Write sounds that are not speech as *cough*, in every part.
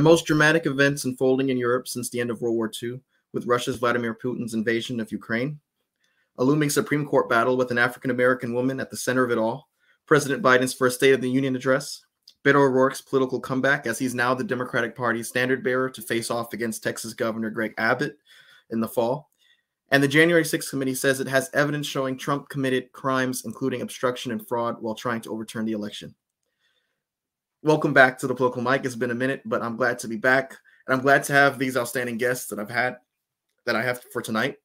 The most dramatic events unfolding in Europe since the end of World War II, with Russia's Vladimir Putin's invasion of Ukraine, a looming Supreme Court battle with an African American woman at the center of it all, President Biden's first State of the Union address, Beto O'Rourke's political comeback as he's now the Democratic Party's standard bearer to face off against Texas Governor Greg Abbott in the fall. And the January 6th committee says it has evidence showing Trump committed crimes, including obstruction and fraud, while trying to overturn the election. Welcome back to the Political Mike. It's been a minute, but I'm glad to be back. And I'm glad to have these outstanding guests that I've had that I have for tonight.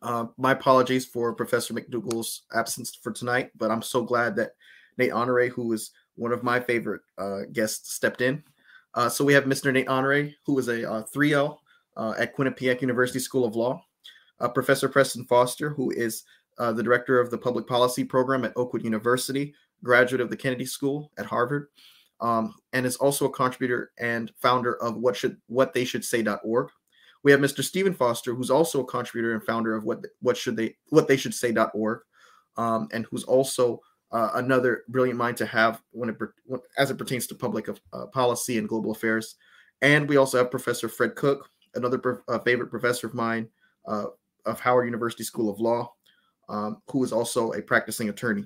Uh, my apologies for Professor McDougall's absence for tonight, but I'm so glad that Nate Honore, who is one of my favorite uh, guests, stepped in. Uh, so we have Mr. Nate Honore, who is a 3L uh, uh, at Quinnipiac University School of Law. Uh, Professor Preston Foster, who is the director of the public policy program at Oakwood University, graduate of the Kennedy School at Harvard um, and is also a contributor and founder of what should what they should say.org. We have Mr. Stephen Foster, who's also a contributor and founder of what what should they what they should say.org, um, and who's also uh, another brilliant mind to have when it as it pertains to public uh, policy and global affairs. And we also have Professor Fred Cook, another uh, favorite professor of mine uh, of Howard University School of Law, um, who is also a practicing attorney.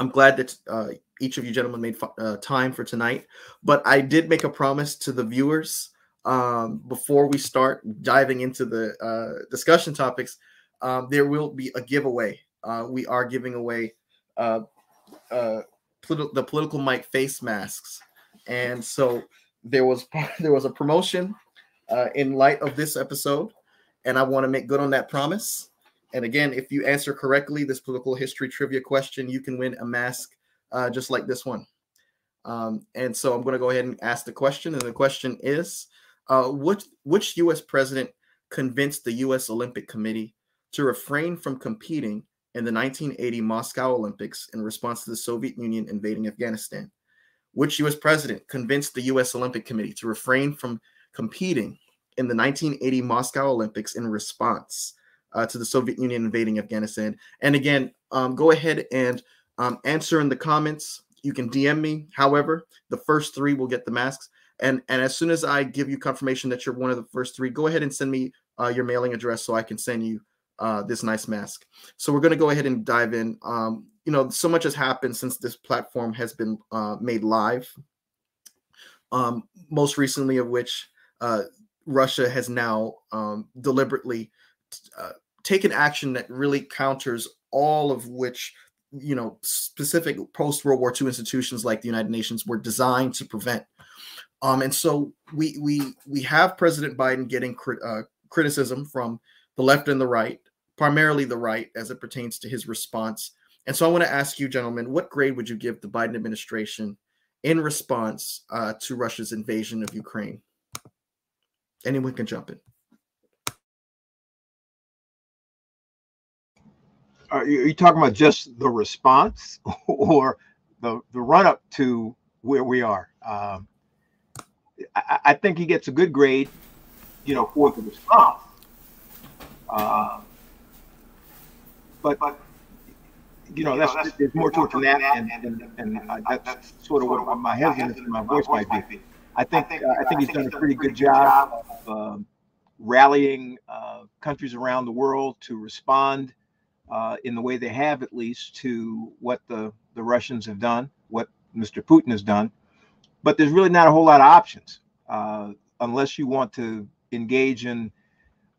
I'm glad that uh, each of you gentlemen made uh, time for tonight, but I did make a promise to the viewers um, before we start diving into the uh, discussion topics. Um, there will be a giveaway. Uh, we are giving away uh, uh, politi- the Political Mike face masks, and so there was *laughs* there was a promotion in light of this episode, and I want to make good on that promise. And again, if you answer correctly this political history trivia question, you can win a mask uh, just like this one. Um, and so I'm going to go ahead and ask the question. And the question is uh, which, which U.S. president convinced the U.S. Olympic Committee to refrain from competing in the 1980 Moscow Olympics in response to the Soviet Union invading Afghanistan? Which U.S. president convinced the U.S. Olympic Committee to refrain from competing in the 1980 Moscow Olympics in response uh, to the Soviet Union invading Afghanistan. And again, um, go ahead and um, answer in the comments. You can DM me. However, the first three will get the masks. And and as soon as I give you confirmation that you're one of the first three, go ahead and send me uh, your mailing address so I can send you uh, this nice mask. So we're going to go ahead and dive in. Um, you know, so much has happened since this platform has been uh, made live. Um, most recently, of which uh, Russia has now um, deliberately uh, taken action that really counters all of which you know specific post World War II institutions like the United Nations were designed to prevent. Um, and so we we we have President Biden getting crit, uh, criticism from the left and the right, primarily the right, as it pertains to his response. And so I want to ask you, gentlemen, what grade would you give the Biden administration in response uh, to Russia's invasion of Ukraine? Anyone can jump in. Are you talking about just the response *laughs* or the the run up to where we are? Um, I, I, think he gets a good grade, you know, for the response. Uh, but, but you know, that's, that's there's more to it than that, and, and, and uh, that's sort of what my hesitance in my voice might be. I think uh, I think he's done a pretty good job of um, rallying uh, countries around the world to respond uh, in the way they have, at least, to what the, the Russians have done, what Mr. Putin has done. But there's really not a whole lot of options uh, unless you want to engage in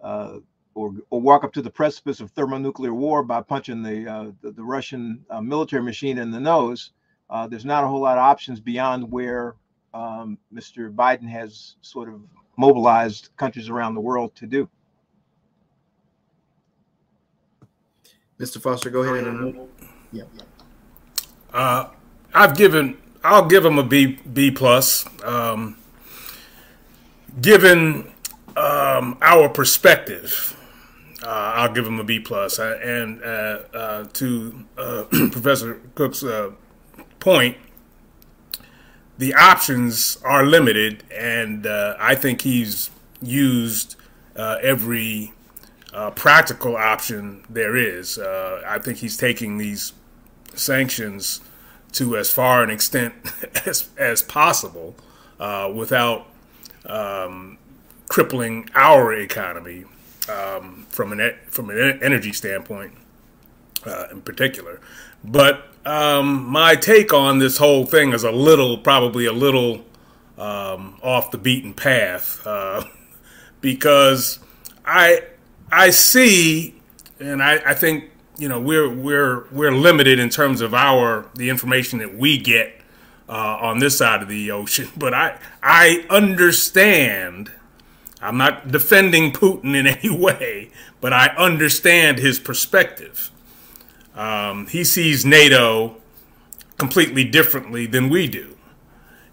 uh, or, or walk up to the precipice of thermonuclear war by punching the, uh, the, the, Russian uh, military machine in the nose. Uh, there's not a whole lot of options beyond where um, Mr. Biden has sort of mobilized countries around the world to do. Mr. Foster, go ahead and yeah. Uh, I've given I'll give him a B B plus. Um, given um, our perspective, uh, I'll give him a B plus. Uh, and uh, uh to uh, *clears throat* Professor Cook's uh, point, the options are limited, and I think he's used every uh, practical option there is. Uh, I think he's taking these sanctions to as far an extent *laughs* as as possible. uh, without um, crippling our economy um, from an from an energy standpoint, uh, in particular. But um, my take on this whole thing is a little, probably a little um, off the beaten path, uh, *laughs* because I I see, and I, I think you know we're we're we're limited in terms of our the information that we get uh, on this side of the ocean. *laughs* But I I understand. I'm not defending Putin in *laughs* any way, but I understand his perspective. Um, he sees NATO completely differently than we do.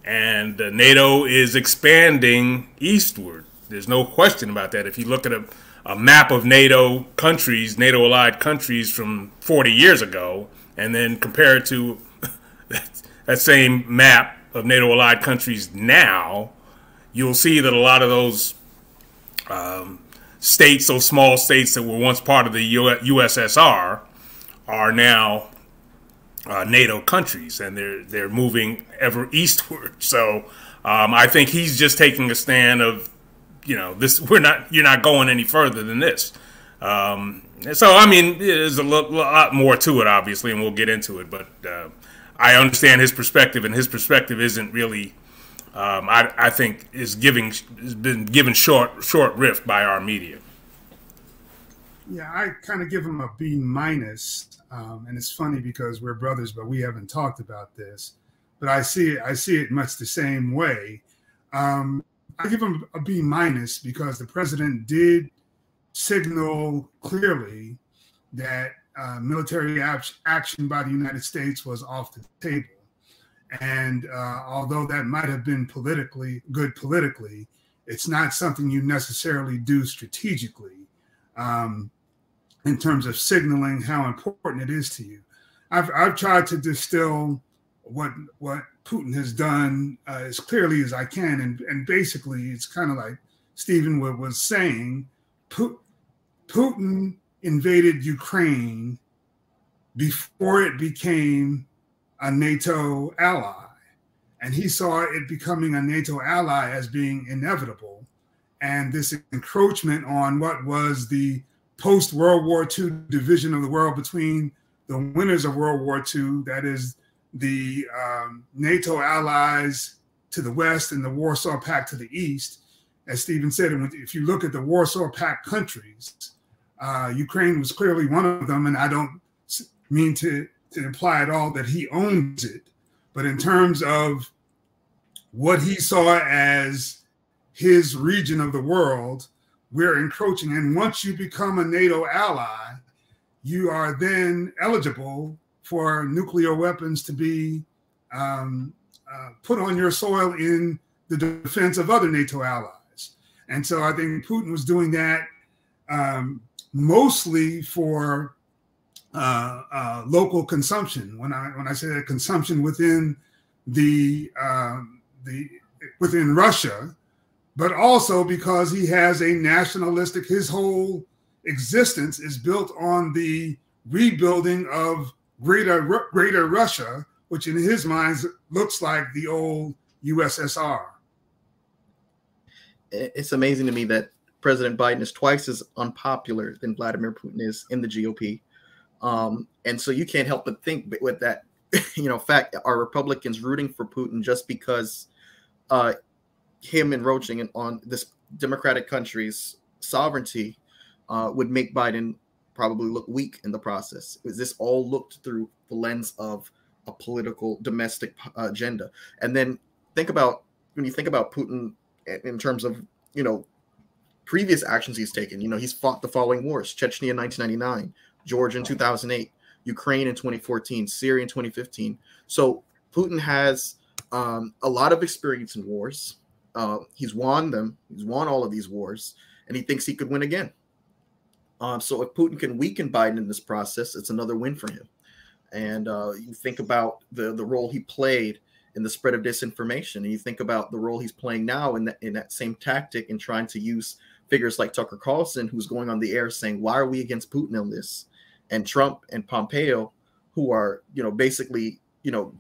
And uh, NATO is expanding eastward. There's no question about that. If you look at a, a map of NATO countries, NATO allied countries from 40 years ago, and then compare it to *laughs* that, same map of NATO allied countries now, you'll see that a lot of those um, states, those small states that were once part of the USSR, are now uh, NATO countries, and they're they're moving ever *laughs* eastward. So um, I think he's just taking a stand of, you know, this *laughs* we're not you're not going any further than this. Um, so I mean, there's a lot more to it, obviously, and we'll get into it. But uh, I understand his perspective, and his perspective isn't really. Um, I, I think is giving has been given short short rift by our media. Yeah, I kind of give him a B minus, um, and it's funny because we're brothers, but we haven't talked about this. But I see it, I see it much the same way. Um, I give him a B minus because the president did signal clearly that uh, military action by the United States was off the table. And uh, although that might have been politically good politically, it's not something you necessarily do strategically. Um, in terms of signaling how important it is to you. I've, I've tried to distill what what Putin has done uh, as clearly as I can, and, and basically it's kind of like Stephen was saying, Putin invaded Ukraine before it became a NATO ally, and he saw it becoming a NATO ally as being inevitable, and this encroachment on what was the post World War II division of the world between the winners of World War II, that is the um, NATO allies to the west and the Warsaw Pact to the east. As Stephen said, if you look at the Warsaw Pact countries, uh, Ukraine was clearly one of them, and I don't mean to, to imply at all that he owns it, but in terms of what he saw as his region of the world, we're encroaching. And once you become a NATO ally, you are then eligible for nuclear weapons to be um, uh, put on your soil in the defense of other NATO allies. And so I think Putin was doing that um, mostly for uh, uh, local consumption. When I when I say that consumption within the um, the within Russia, but also because he has a nationalistic, his whole existence is built on the rebuilding of greater greater Russia, which in his mind looks like the old USSR. It's amazing to me that President Biden is twice as unpopular than Vladimir Putin is in the GOP. Um, and so you can't help but think with that, *laughs* you know, fact, are Republicans rooting for Putin just because uh, him encroaching on this democratic country's sovereignty uh, would make Biden probably look weak in the process. Is this all looked through the lens of a political domestic uh, agenda? And then think about when you think about Putin in terms of you know previous actions he's taken. You know, he's fought the following wars: Chechnya in 1999, Georgia in 2008, Ukraine in 2014, Syria in 2015. So Putin has um, a lot of experience in wars. Uh, he's won them. He's won all of these wars, and he thinks he could win again. Um, so if Putin can weaken Biden in this process, it's another win for him. And uh, you think about the the role he played in the spread of disinformation, and you think about the role he's playing now in that in that same tactic in trying to use figures like Tucker Carlson, who's going on the air saying, "Why are we against Putin on this?" and Trump and Pompeo, who are you know basically you know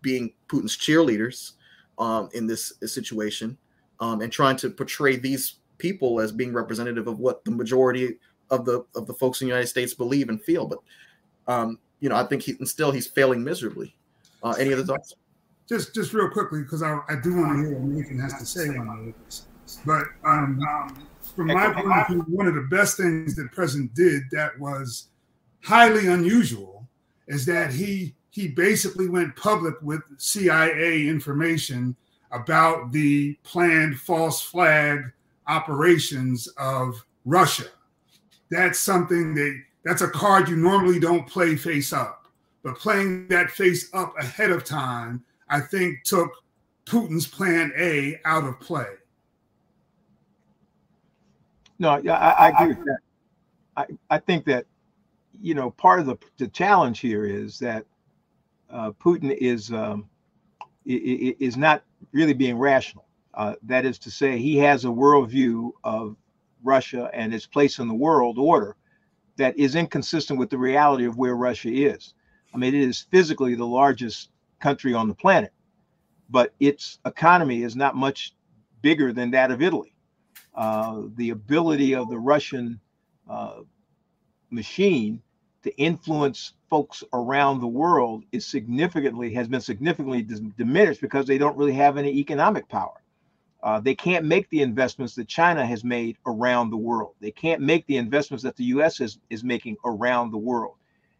being Putin's cheerleaders um, in this situation um, and trying to portray these people as being representative of what the majority of the of the folks in the United States believe and feel. But um, you know, I think he and still he's failing miserably. Uh, any other thoughts? Just just real quickly because I, I do want to hear what Nathan has to say on this. But um, um, from my point of view, one of the best things that president did that was highly unusual is that he he basically went public with CIA information about the planned false flag operations of Russia. That's something that that's a card you normally don't play face up. But playing that face up ahead of time, I think took Putin's plan A out of play. No, yeah, I, I agree with that. I, I think that, you know, part of the, the challenge here is that uh, Putin is um, is not really being rational. Uh, that is to say, he has a worldview of Russia and its place in the world order that is inconsistent with the reality of where Russia is. I mean, it is physically the largest country on the planet, but its economy is not much bigger than that of Italy. Uh, the ability of the Russian uh, machine to influence folks around the world is significantly has been significantly diminished because they don't really have any economic power. Uh, they can't make the investments that China has made around the world. They can't make the investments that the U.S. is, is making around the world.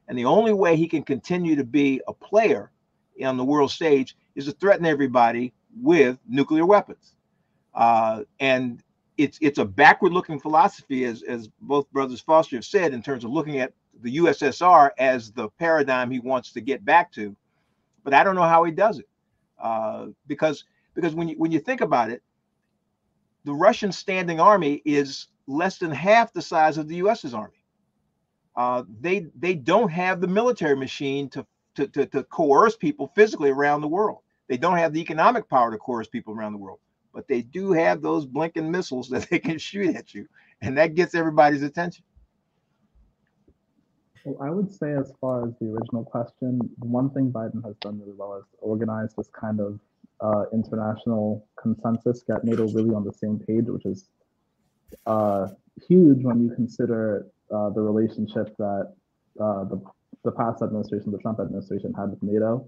And the only way he can continue to be a player on the world stage is to threaten everybody with nuclear weapons. Uh, and it's it's a backward-looking philosophy, as as both brothers Foster have said, in terms of looking at the USSR as the paradigm he wants to get back to. But I don't know how he does it, uh, because because when you when you think about it, the Russian standing army is less than half the size of the U.S.'s army. Uh, they they don't have the military machine to, to to to coerce people physically around the world. They don't have the economic power to coerce people around the world, but they do have those blinking missiles *laughs* that they can shoot at you, and that gets everybody's attention. Well, I would say, as far as the original question, one thing Biden has done really well is organize this kind of uh, international consensus, get NATO really on the same page, which is uh, huge when you consider uh, the relationship that uh, the, the past administration, the Trump administration, had with NATO,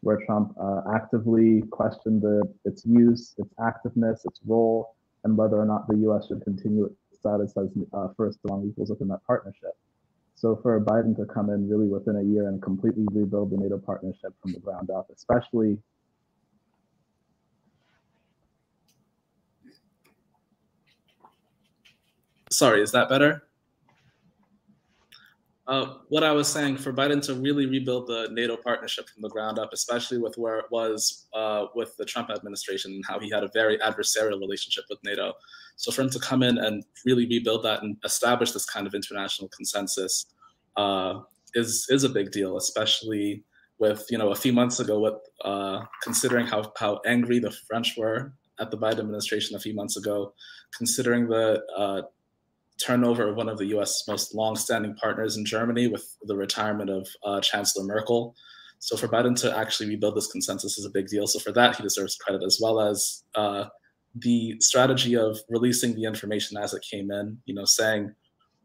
where Trump uh, actively questioned the, its use, its activeness, its role, and whether or not the U.S. should continue its status as uh, first among equals within that partnership. So for Biden to come in really within a year and completely rebuild the NATO partnership from the ground up, especially Sorry, is that better? Uh, what I was saying for Biden to really rebuild the NATO partnership from the ground up, especially with where it was uh, with the Trump administration and how he had a very adversarial relationship with NATO. So for him to come in and really rebuild that and establish this kind of international consensus uh, is is a big deal, especially with you know a few months ago, with uh, considering how how angry the French were at the Biden administration a few months ago, considering the uh, turnover of one of the U.S. most long-standing partners in Germany with the retirement of uh, Chancellor Merkel. So for Biden to actually rebuild this consensus is a big deal. So for that, he deserves credit, as well as uh, the strategy of releasing the information as it came in. You know, saying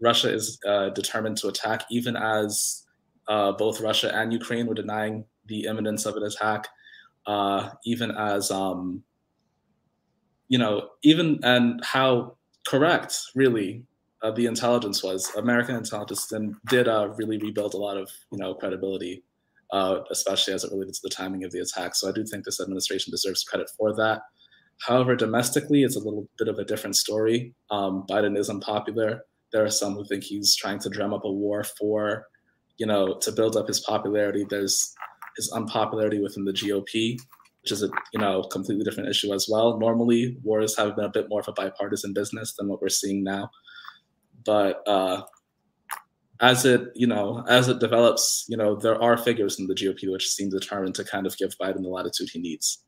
Russia is uh, determined to attack, even as uh, both Russia and Ukraine were denying the imminence of an attack, uh, even as um, you know, even and how correct really uh, the intelligence was. American intelligence then did uh, really rebuild a lot of you know credibility, uh, especially as it related to the timing of the attack. So I do think this administration deserves credit for that. However, domestically, it's a little bit of a different story. Um, Biden is unpopular. There are some who think he's trying to drum up a war for, you know, to build up his popularity. There's his unpopularity within the GOP, which is a you know completely different issue as well. Normally, wars have been a bit more of a bipartisan business than what we're seeing now but uh, as it you know as it develops, you know there are figures in the GOP which seem determined to kind of give Biden the latitude he needs.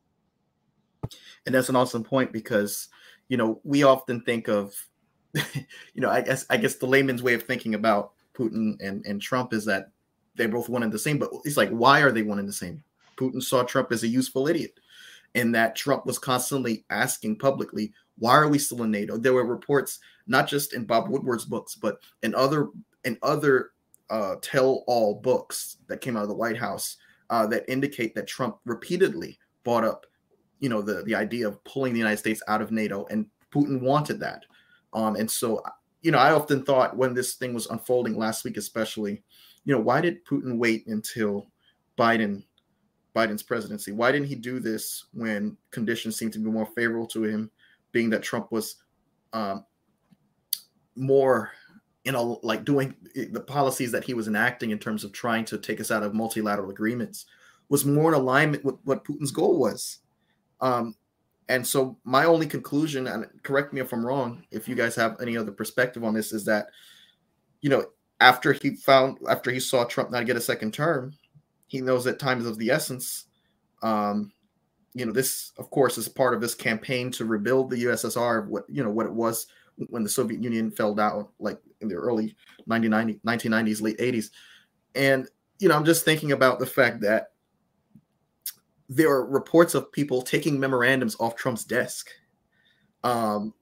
And that's an awesome point because you know we often think of *laughs* you know I guess I guess the layman's way of thinking about Putin and and Trump is that they're both one and the same, but it's like why are they one and the same? Putin saw Trump as a useful idiot and that Trump was constantly asking publicly, why are we still in NATO? There were reports, not just in Bob Woodward's books, but in other in other uh, tell-all books that came out of the White House uh, that indicate that Trump repeatedly brought up, you know, the the idea of pulling the United States out of NATO, and Putin wanted that. Um, and so, you know, I often thought when this thing was unfolding last week, especially, you know, why did Putin wait until Biden Biden's presidency? Why didn't he do this when conditions seemed to be more favorable to him, being that Trump was um, more, you know, like doing the policies that he was enacting in terms of trying to take us out of multilateral agreements was more in alignment with what Putin's goal was. Um, and so my only conclusion, and correct me if I'm wrong, if you guys have any other perspective on this, is that, you know, after he found after he saw Trump not get a second term, he knows that time is of the essence. Um, you know, this, of course, is part of this campaign to rebuild the USSR, what you know, what it was when the Soviet Union fell down, like in the early 1990s, late 80s. And you know, I'm just thinking about the fact that there are reports of people taking memorandums off Trump's desk um,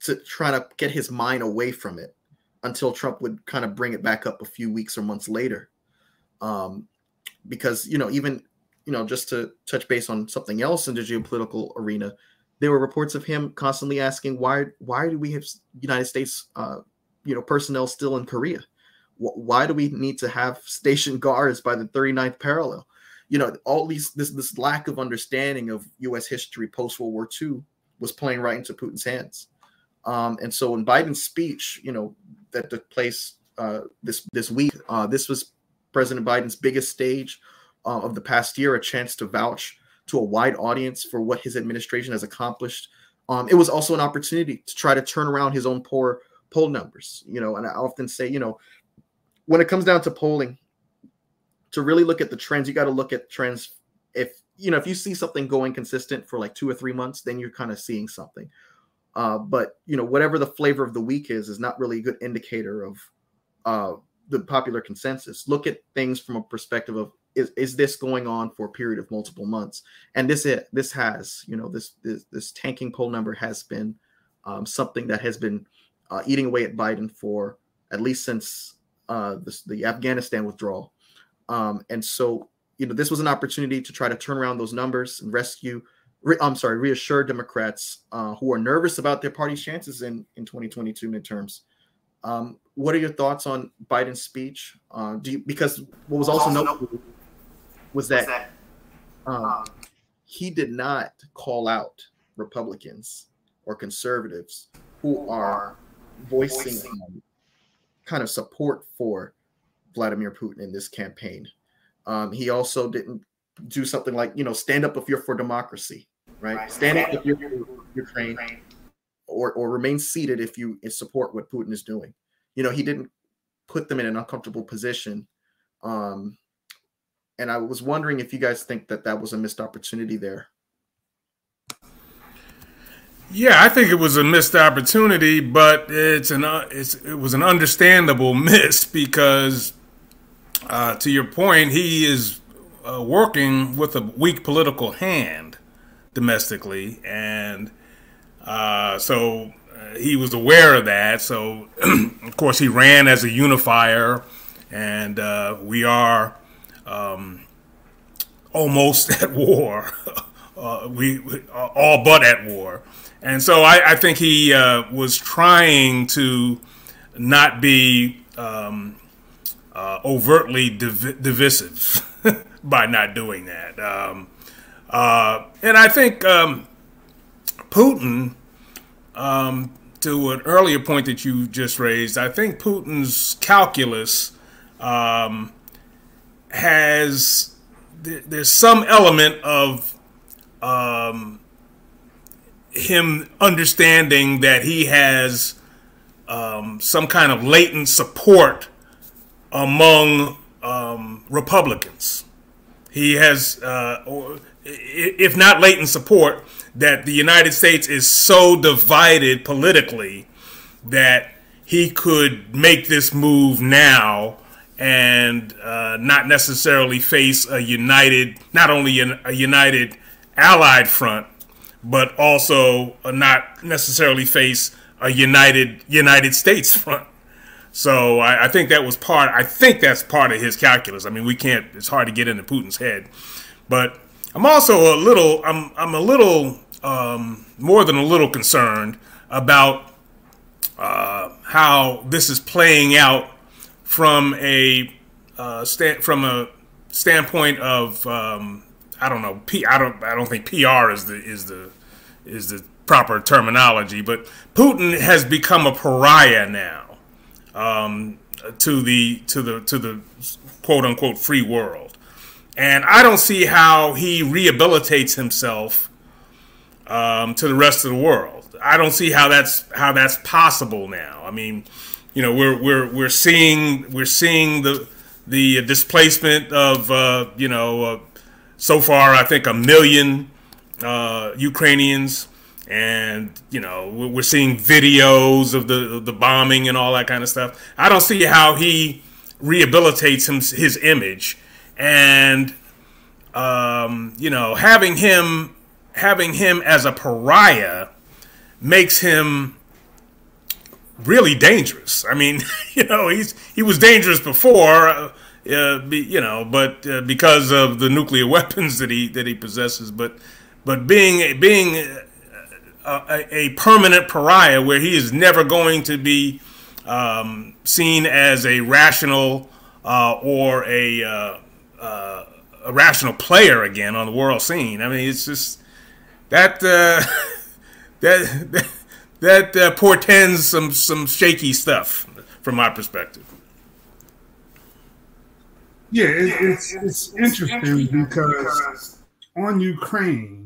to try to get his mind away from it until Trump would kind of bring it back up a few weeks or months later. Um, because you know even you know just to touch base on something else in the geopolitical arena there were reports of him constantly asking why why do we have united states uh, you know personnel still in korea? Why do we need to have *laughs* station guards by the 39th parallel? You know all these this this lack of understanding of us history post world war ii was playing right into putin's hands. Um, and so in biden's speech you know that took place uh, this this week uh, this was President Biden's biggest stage uh, of the past year, a chance to vouch to a wide audience for what his administration has accomplished. Um, it was also an opportunity to try to turn around his own poor poll numbers. You know, and I often say, you know, when it comes down to polling, to really look at the trends, you got to look at trends. If you know, if you see something going consistent for like two or three months, then you're kind of seeing something. Uh, but you know, whatever the flavor of the week is, is not really a good indicator of uh, the popular consensus. Look at things from a perspective of is, is this going on for a period of multiple months? And this it this has you know this this, this tanking poll number has been um, something that has been uh, eating away at Biden for at least since uh, this, the Afghanistan withdrawal. Um, and so you know this was an opportunity to try to turn around those numbers and rescue. Re, I'm sorry, reassure Democrats uh, who are nervous about their party's chances in in 2022 midterms. Um, what are your thoughts on Biden's speech? Uh, do you, because what was also noteworthy was that um, he did not call out Republicans or conservatives who are voicing um, kind of support for Vladimir Putin in this campaign. Um, he also didn't do something like you know stand up if you're for democracy, right? right. Stand up if you're for Ukraine, or or remain seated if you support what Putin is doing you know, he didn't put them in an uncomfortable position. Um, and I was wondering if you guys think that that was a missed opportunity there. Yeah, I think it was a missed opportunity, but it's an uh, it's it was an understandable *laughs* miss because, uh, to your point, he is uh, working with a weak political hand domestically, and uh, so he was aware of that. So, *clears throat* of course, he ran as a unifier, and uh, we are um, almost *laughs* at war. uh, we, we, all but at war, and so I, I think he uh, was trying to not be um, uh, overtly div- divisive *laughs* by not doing that. Um, uh, and I think um, Putin um, to an earlier point that you just raised, I think Putin's calculus has there's some element of um, him understanding that he has um, some kind of latent support among um, Republicans. He has, uh, or if not latent support, that the United States is so divided politically that he could make this move now and uh, not necessarily face a united, not only a united allied front, but also not necessarily face a united United States *laughs* front. So I, I, think that was part. I think that's part of his calculus. I mean, we can't. It's hard to get into Putin's head, but I'm also a little. I'm I'm a little um, more than a little concerned about uh, how this is playing out from a uh, sta- from a standpoint of um, I don't know. P- I don't. I don't think PR is the is the is the proper terminology. But Putin has become a pariah now um, to the to the to the quote unquote free world, and I don't see how he rehabilitates himself um, to the rest of the world. I don't see how that's how that's possible now. I mean, you know, we're we're we're seeing we're seeing the the displacement of uh, you know uh, so far I think a million uh, Ukrainians and you know we're seeing videos of the the bombing and all that kind of stuff. I don't see how he rehabilitates him, his image, and um, you know having him having him as a pariah makes him really dangerous. I mean, *laughs* you know, he's he was dangerous before, uh, be, you know, but uh, because of the nuclear *laughs* weapons that he that he possesses, but but being being a, a, permanent pariah where he is never going to be um, seen as a rational uh, or a, uh, uh, a rational player again on the world scene. I mean, it's just that uh, *laughs* that that, uh, portends some some shaky stuff from my perspective. Yeah, it, it's it's interesting because on Ukraine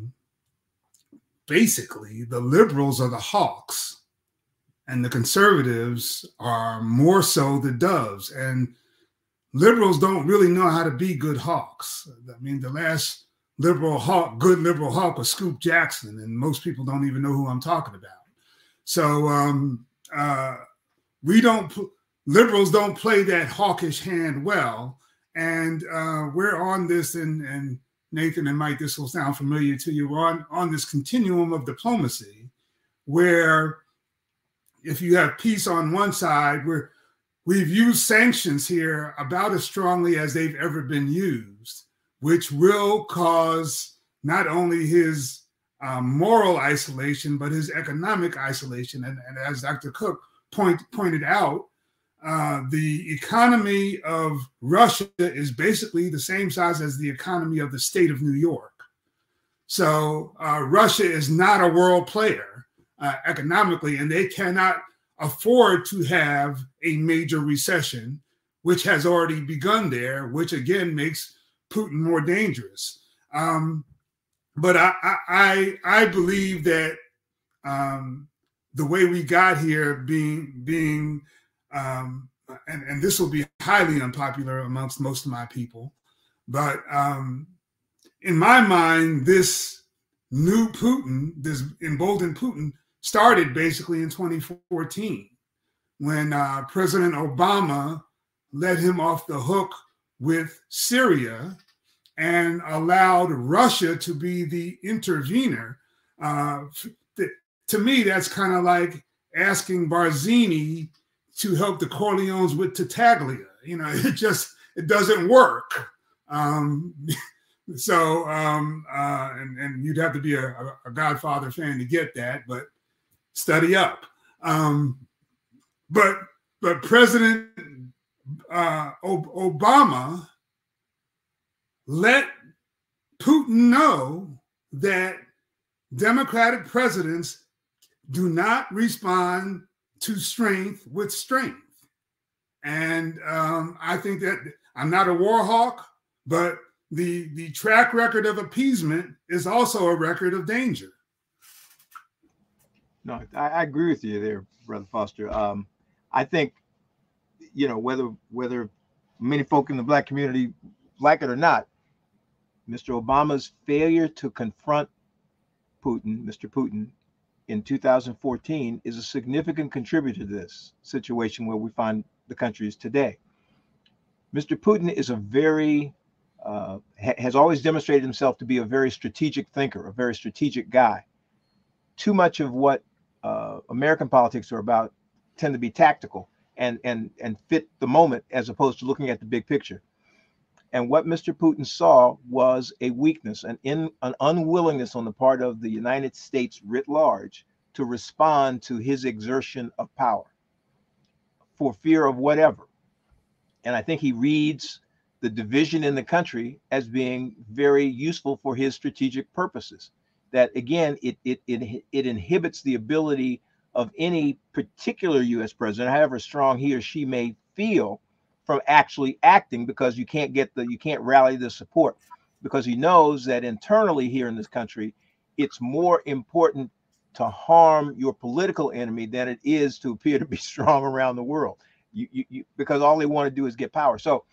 basically the liberals are the hawks and the conservatives are more so the doves and liberals don't really know how to be good hawks i mean the last liberal hawk good liberal hawk was scoop jackson and most people don't even know who i'm talking about so um, uh, we don't liberals don't play that hawkish hand well and uh, we're on this and and Nathan and Mike, this will sound familiar to you. We're on, on this continuum of diplomacy where if you have peace on one side, where we've used sanctions here about as strongly as they've ever been used, which will cause not only his um, moral isolation, but his economic isolation. And, and as Dr. Cook point, pointed out, uh, the economy of Russia is basically the same size as the economy of the state of New York. So uh, Russia is not a world player uh, economically, and they cannot afford to have a major recession, which has already begun there, which again makes Putin more dangerous. Um, but I, I, I believe that um, the way we got here, being being um, and, and this will be highly unpopular amongst most of my people, but um, in my mind, this new Putin, this emboldened Putin, started basically in 2014 when uh, President Obama let him off the hook with Syria and allowed Russia to be the intervener. Uh, to me, that's kind of like asking Barzini to help the Corleones with Tattaglia. You know, *laughs* it just it doesn't work. Um, *laughs* so um, uh, and and you'd have to be a, a, Godfather fan to get that, but study up. Um, but but President uh, Obama let Putin know that Democratic presidents do not respond to strength with strength. And um, I think that I'm not a war hawk, but the the track record of appeasement is also a record of danger. No, I, I agree with you there, Brother Foster. Um, I think, you know, whether whether many folk in the black community like it or not, Mr. Obama's failure to confront Putin, Mr. Putin, in 2014 is a significant contributor to this situation where we find the country is today. Mr. Putin is a very uh, ha- has always demonstrated himself to be a very strategic thinker, a very strategic guy. Too much of what uh, American politics are about tend to be tactical and and and fit the moment as opposed to looking at the big picture. And what Mr. Putin saw was a weakness, an in an unwillingness on the part of the United States writ large to respond to his exertion of power for fear of whatever. And I think he reads the division in the country as being very useful for his strategic purposes. That again, it it it, it inhibits the ability of any particular U.S. president, however strong he or she may feel, from actually acting because you can't get the you can't rally the support because he knows that internally here in this country, it's more important to harm your political enemy than it is to appear to be *laughs* strong around the world. You, you, you because all they want to do is get power. So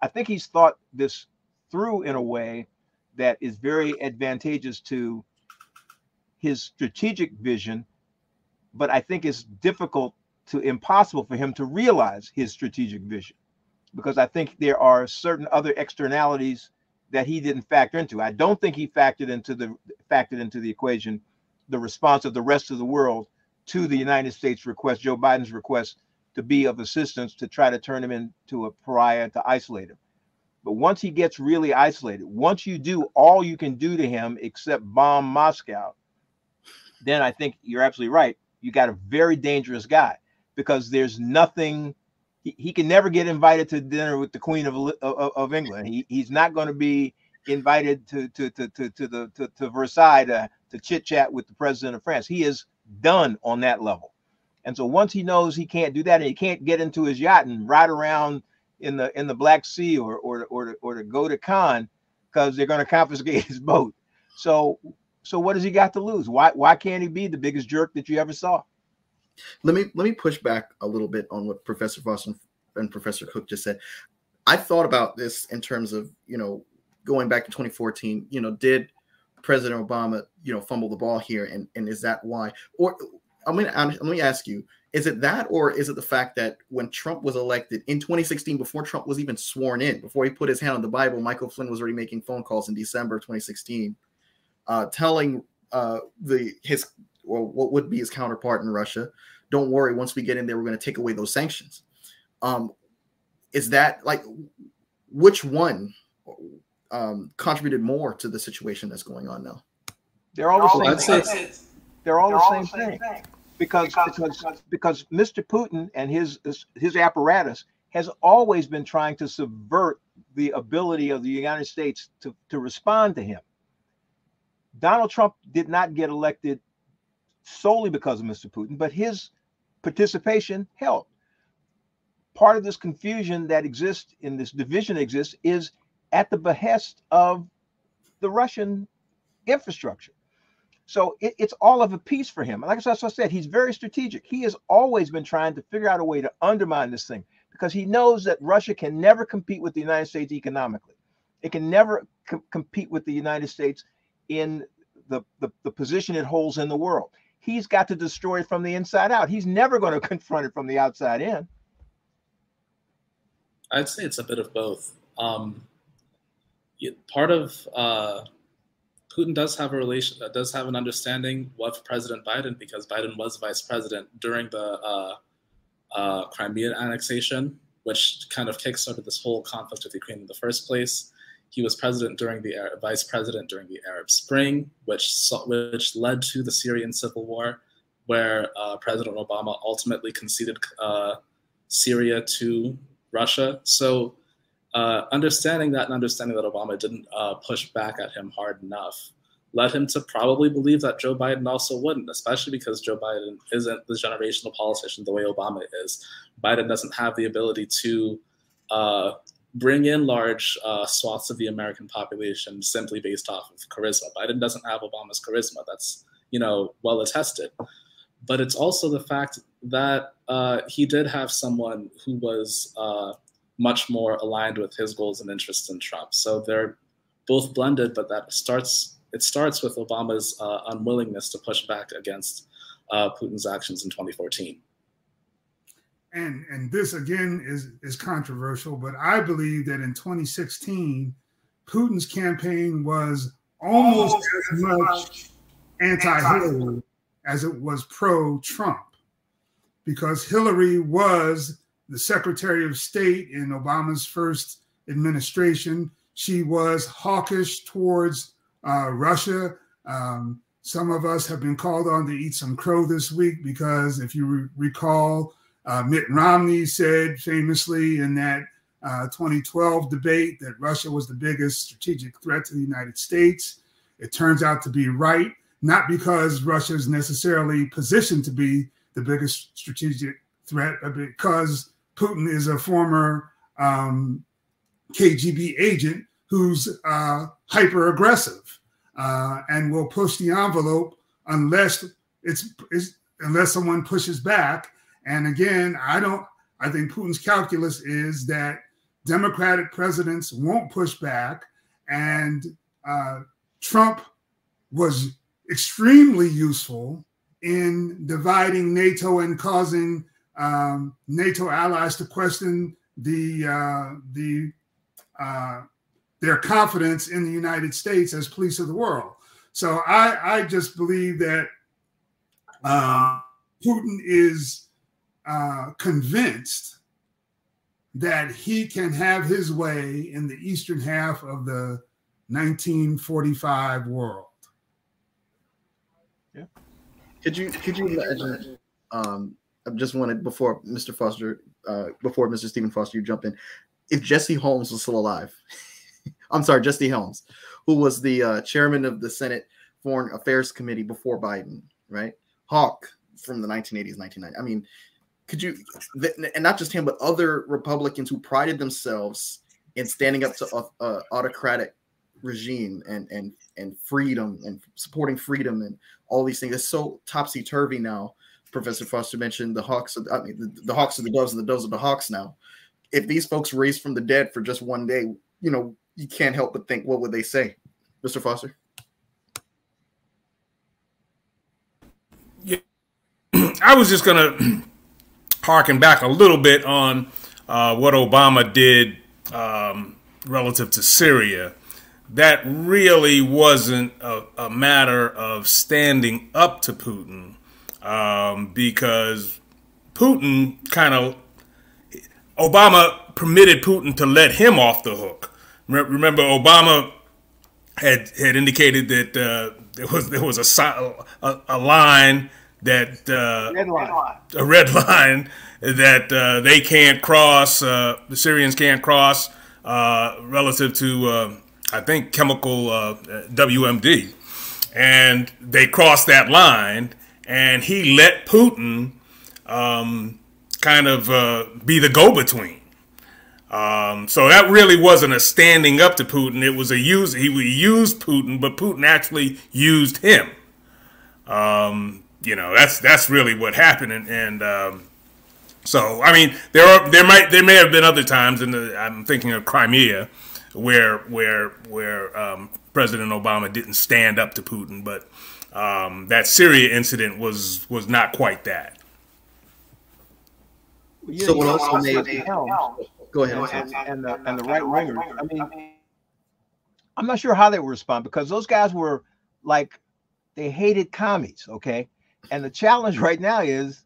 I think he's thought this through in a way that is very advantageous to his strategic vision, but I think it's difficult to impossible for him to realize his strategic vision because I think there are certain other externalities that he didn't factor into. I don't think he factored into the factored into the equation the response of the rest of the world to the United States request, Joe Biden's request to be of assistance to try to turn him into a pariah to isolate him. But once he gets really isolated, once you do all you can do to him except bomb Moscow, then I think you're absolutely right. You got a very dangerous guy because there's nothing. He, he can never get invited to dinner with the Queen of of, of England. He, he's not going to be invited to to to to, to the to, to Versailles to, to chit chat with the president of France. He is done on that level. And so once he knows he can't do that and he can't get into his yacht and ride around in the in the Black Sea or or or to, or to go to Cannes because they're going to confiscate *laughs* his boat. So so what does he got to lose? Why why can't he be the biggest jerk that you ever saw? Let me let me push back a little bit on what Professor Foster and Professor Cook just said. I thought about this in terms of you know going back to 2014. You know, did President Obama you know fumble the ball here, and and is that why? Or I mean, let me ask you: Is it that, or is it the fact that when Trump was elected in 2016, before Trump was even sworn in, before he put his hand on the Bible, Michael Flynn was already making phone calls in December 2016, uh, telling uh, the his well, what would be his counterpart in Russia, "Don't worry, once we get in there, we're going to take away those sanctions." Um, is that like which one um, contributed more to the situation that's going on now? They're all the same. Thing. They're all the same thing because because because Mr. Putin and his his apparatus has always been trying to subvert the ability of the United States to, to respond to him. Donald Trump did not get elected solely because of Mr. Putin, but his participation helped. Part of this confusion that exists in this division exists is at the behest of the Russian infrastructure. So it, it's all of a piece for him. And Like I said, he's very strategic. He has always been trying to figure out a way to undermine this thing because he knows that Russia can never compete with the United States economically. It can never co- compete with the United States in the, the, the position it holds in the world. He's got to destroy it from the inside out. He's never going *laughs* to confront it from the outside in. I'd say it's a bit of both. Um, part of uh, Putin does have a relation, uh, does have an understanding of President Biden because Biden was vice president during the uh, uh, annexation, which kind of kickstarted this whole conflict with Ukraine in the first place. He was president during the vice president during the Arab Spring, which which led to the Syrian civil war, where uh, President Obama ultimately conceded uh, Syria to Russia. So uh, understanding that and understanding that Obama didn't uh, push back at him hard enough led him to probably believe that Joe Biden also wouldn't, especially because Joe Biden isn't the generational politician the way Obama is. Biden doesn't have the ability to uh, bring in large uh, swaths of the American population simply based off of charisma. Biden doesn't have Obama's charisma. That's you know well attested. But it's also the fact that uh, he did have someone who was uh, much more aligned with his goals and interests than Trump. So they're both blended, but that starts it starts with Obama's uh, unwillingness to push back against uh, Putin's actions in 2014. And and this again is is controversial, but I believe that in 2016, Putin's campaign was almost as much anti-Hillary as it was pro-Trump, because Hillary was the Secretary of State in Obama's first administration. She was hawkish towards uh, Russia. Um, some of us have been called on to eat some crow this week because, if you re- recall, uh, Mitt Romney said famously in that uh, 2012 debate that Russia was the biggest strategic threat to the United States. It turns out to be right, not because Russia is necessarily positioned to be the biggest strategic threat, but because Putin is a former um, KGB agent who's uh, hyper aggressive uh, and will push the envelope unless it's, it's unless someone pushes back. And again, I don't. I think Putin's calculus is that Democratic presidents won't push back, and uh, Trump was extremely useful in dividing NATO and causing um, NATO allies to question the uh, the uh, their confidence in the United States as police of the world. So I I just believe that um, Putin is uh, convinced that he can have his way in the eastern half of the 1945 world. Yeah. Could you could you imagine um, I just wanted before Mr. Foster, uh, before Mr. Stephen Foster, you jump in. If Jesse Holmes was still alive, *laughs* I'm sorry, Jesse Helms, who was the uh, chairman of the Senate Foreign Affairs Committee before Biden, right? Hawk from the 1980s, 1990. I mean, could you, and not just him, but other Republicans who prided themselves in standing up to a, a uh, autocratic regime and and and freedom and supporting freedom and all these things. It's so topsy turvy now Professor Foster mentioned the Hawks. Of, I mean, the, the Hawks are the Doves and the Doves are the Hawks now. If these folks raised from the dead for just one day, you know, you can't help but think, what would they say, Mr. Foster? Yeah, *clears throat* I was just gonna harken back a little bit on uh, what Obama did um, relative to Syria. That really wasn't a, a matter of standing up to Putin um, because Putin kind of Obama permitted Putin to let him off the hook. Remember, Obama had had indicated that uh, there was there was a a, a line that uh, red line. a red line that uh, they can't cross. Uh, the Syrians can't cross uh, relative to uh, I think chemical WMD, and they crossed that line and he let Putin um, kind of uh, be the go-between. Um, so that really wasn't a standing up to Putin. It was a use. He used Putin, but Putin actually used him. Um, you know, that's that's really what happened. And, and um, so, I mean, there are there might there may have been other times, and I'm thinking of Crimea, where where where um, President Obama didn't stand up to Putin, but um, that Syria incident was was not quite that. Yeah, so what also made Helms, go ahead and, and, the and the right wingers. I mean, I'm not sure how they would respond because those guys were like they hated commies. Okay, and the challenge *laughs* right now is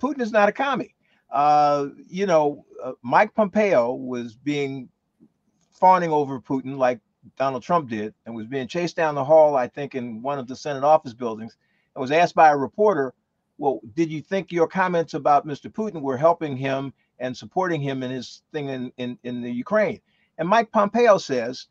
Putin is not a commie. Uh, you know, uh, Mike Pompeo was being fawning over Putin like Donald Trump did and was being chased down the hall, I think, in one of the Senate office buildings, and was asked by a reporter, Well, did you think your comments about Mr. Putin were helping him and supporting him in his thing in, in, in the Ukraine? And Mike Pompeo says,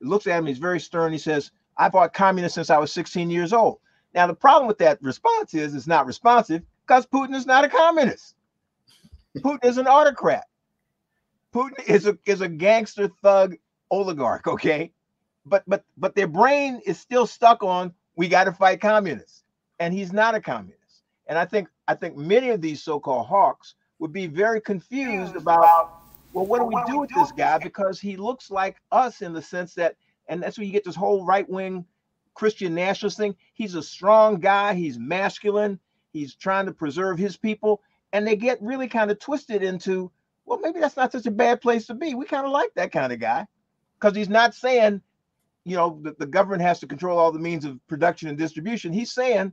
looks at him, he's very stern. He says, I fought communists since I was 16 years old. Now, the problem with that response is it's not responsive because Putin is not a communist. Putin is an autocrat. Putin is a is a gangster thug oligarch, okay? But but but their brain is still stuck on we got to fight communists. And he's not a communist. And I think I think many of these so-called hawks would be very confused about well, what do we do with this guy? Because he looks like us in the sense that, and that's where you get this whole right-wing Christian nationalist thing. He's a strong guy, he's masculine, he's trying to preserve his people, and they get really kind of twisted into, well, maybe that's not such a bad place to be. We kind of like that kind of guy because he's not saying, you know, that the government has to control all the means of production and distribution. He's saying,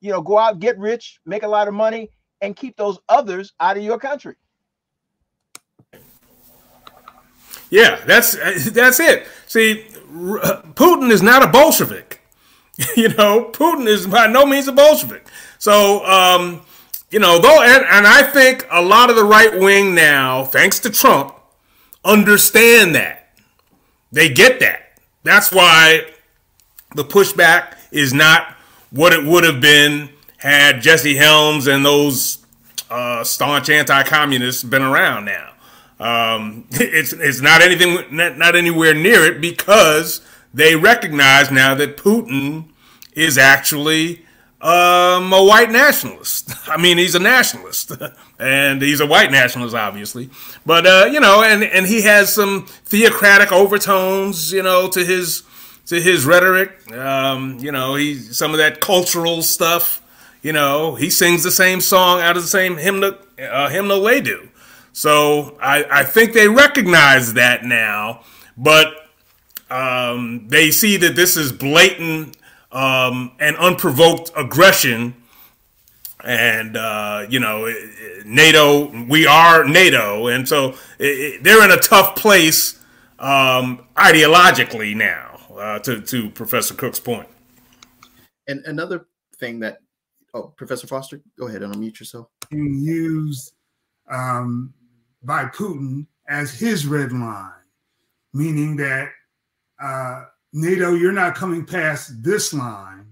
you know, go out, get rich, make a lot of money, and keep those others out of your country. Yeah, that's that's it. See, Putin is not a Bolshevik. *laughs* you know, Putin is by no means a Bolshevik. So, um, you know, though, and, and I think a lot of the right wing now, thanks to Trump, understand that. They get that. That's why the pushback is not what it would have been had Jesse Helms and those uh, staunch anti-communists been around now. Um, *laughs* it's it's not anything not, not anywhere near it because they recognize now that Putin is actually um, a white nationalist. *laughs* I mean, he's a nationalist, *laughs* and he's a white nationalist, obviously. But uh, you know, and and he has some theocratic overtones, you know, to his to his rhetoric. Um, you know, he some of that cultural stuff. You know, he sings the same song out of the same hymnal uh, hymnal they do. So I, I think they recognize that now, but um, they see that this is blatant um, and unprovoked aggression. And, uh, you know, NATO, we are NATO. And so it, it, they're in a tough place um, ideologically now, uh, to, to Professor Cook's point. And another thing that, oh, Professor Foster, go ahead and unmute yourself. Used um, by Putin as his red line, meaning that uh, NATO, you're not coming past this line.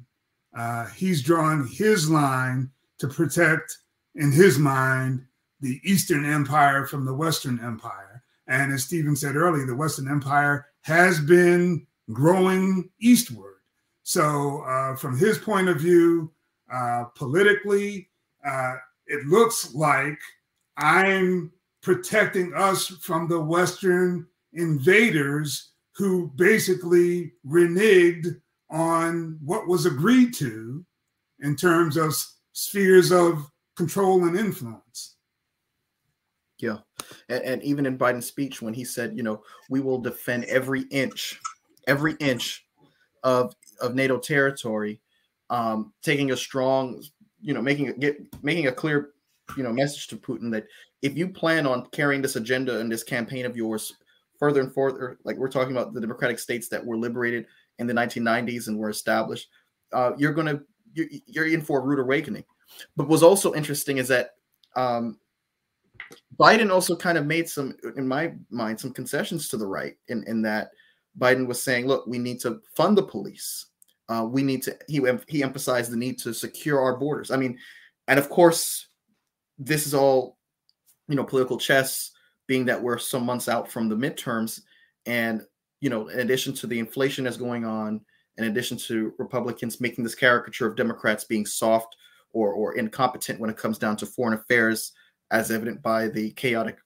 Uh, he's drawing his line to protect, in his mind, the Eastern Empire from the Western Empire. And as Stephen said earlier, the Western Empire has been growing eastward. So, uh, from his point of view, uh, politically, uh, it looks like I'm protecting us from the Western invaders who basically reneged on what was agreed to in terms of spheres of control and influence. Yeah. And, and, even in Biden's speech, when he said, you know, we will defend every inch, every inch of of NATO territory, um, taking a strong, you know, making it get making a clear, you know, message to Putin that if you plan on carrying this agenda and this campaign of yours further and further, like we're talking about the democratic states that were liberated in the 1990s and were established, uh, you're going to you're in for a rude awakening. But what's also interesting is that um, Biden also kind of made some, in my mind, some concessions to the right in, in that Biden was saying, look, we need to fund the police. Uh, we need to, he, he emphasized the need to secure our borders. I mean, and of course, this is all you know, political chess, being that we're some months out from the midterms. And, you know, in addition to the inflation that's going on, in addition to Republicans making this caricature of Democrats being soft or, or incompetent when it comes down to foreign affairs, as evident by the chaotic,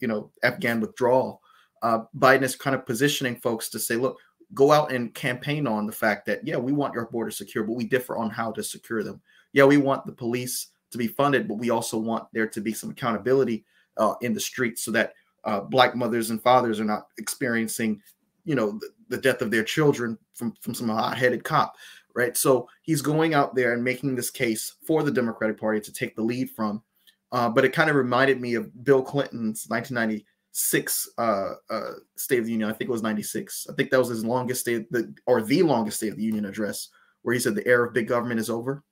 you know, Afghan withdrawal, uh, Biden is kind of positioning folks to say, look, go out and campaign on the fact that, yeah, we want your border secure, but we differ on how to secure them. Yeah, we want the police to be funded, but we also want there to be some accountability uh, in the streets so that uh, black mothers and fathers are not experiencing, you know, the, the death of their children from from some hot-headed cop, right? So he's going out there and making this case for the Democratic Party to take the lead from. Uh, but it kind of reminded me of Bill Clinton's 1996 uh, uh, State of the Union. I think it was 96. I think that was his longest state, the, or the longest State of the Union address, where he said the era of big government is over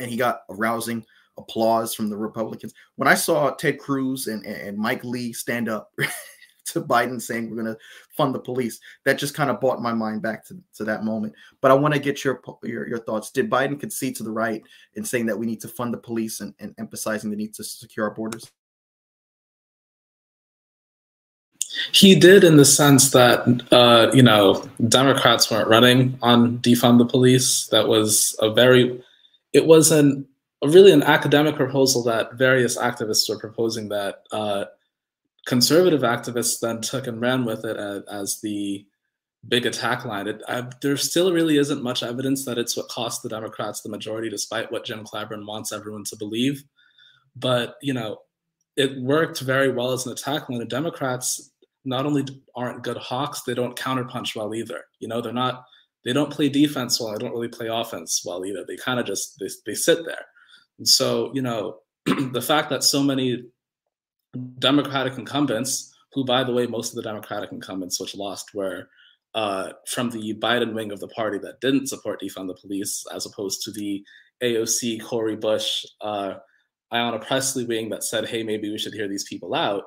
and he got a rousing applause from the Republicans. When I saw Ted Cruz and, and Mike Lee stand up *laughs* to Biden saying we're going to fund the police, that just kind of brought my mind back to, to that moment. But I want to get your, your, your thoughts. Did Biden concede to the right in saying that we need to fund the police and, and emphasizing the need to secure our borders? He did in the sense that, uh, you know, Democrats weren't running on defund the police. That was a very it was an really an academic proposal that various activists were proposing that uh, conservative activists then took and ran with it as, as the big attack line. It, I, there still really isn't much evidence that it's what cost the Democrats the majority, despite what Jim Clyburn wants everyone to believe. But you know, it worked very well as an attack line. The Democrats not only aren't good hawks, they don't counterpunch well either. You know, they're not they don't play defense well. They don't really play offense well either. They kind of just they, they sit there. And so, you know, *clears throat* the fact that so many Democratic incumbents, who by the way, most of the Democratic incumbents which lost were uh, from the Biden wing of the party that didn't support defund the police, as opposed to the AOC, Cori Bush, uh, Ayanna Pressley wing that said, hey, maybe we should hear these people out,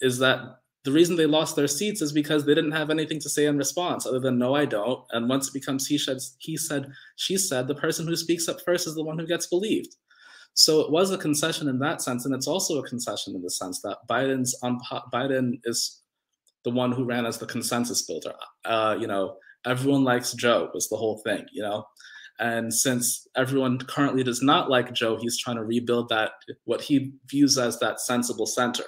is that the reason they lost their seats is because they didn't have anything to say in response other than no i don't. And once it becomes he said he said she said the person who speaks up first is the one who gets believed. So it was a concession in that sense and it's also a concession in the sense that biden's on biden is the one who ran as the consensus builder. Uh, you know everyone likes joe was the whole thing you know? And since everyone currently does not like joe he's trying to rebuild that what he views as that sensible center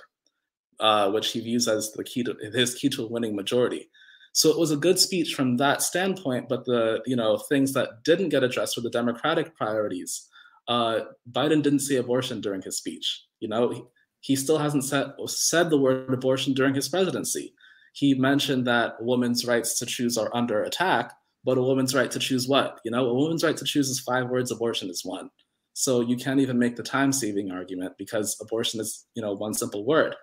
uh, which he views as the key to his key to winning majority. So it was a good speech from that standpoint, but the you know things that didn't get addressed were the Democratic priorities. Uh, Biden didn't say abortion during his speech. You know, he, he still hasn't said said the word abortion during his presidency. He mentioned that women's rights to choose are under attack, but a woman's right to choose what? You know, a woman's right to choose is five words. Abortion is one. So you can't even make the time saving argument because abortion is you know one simple word.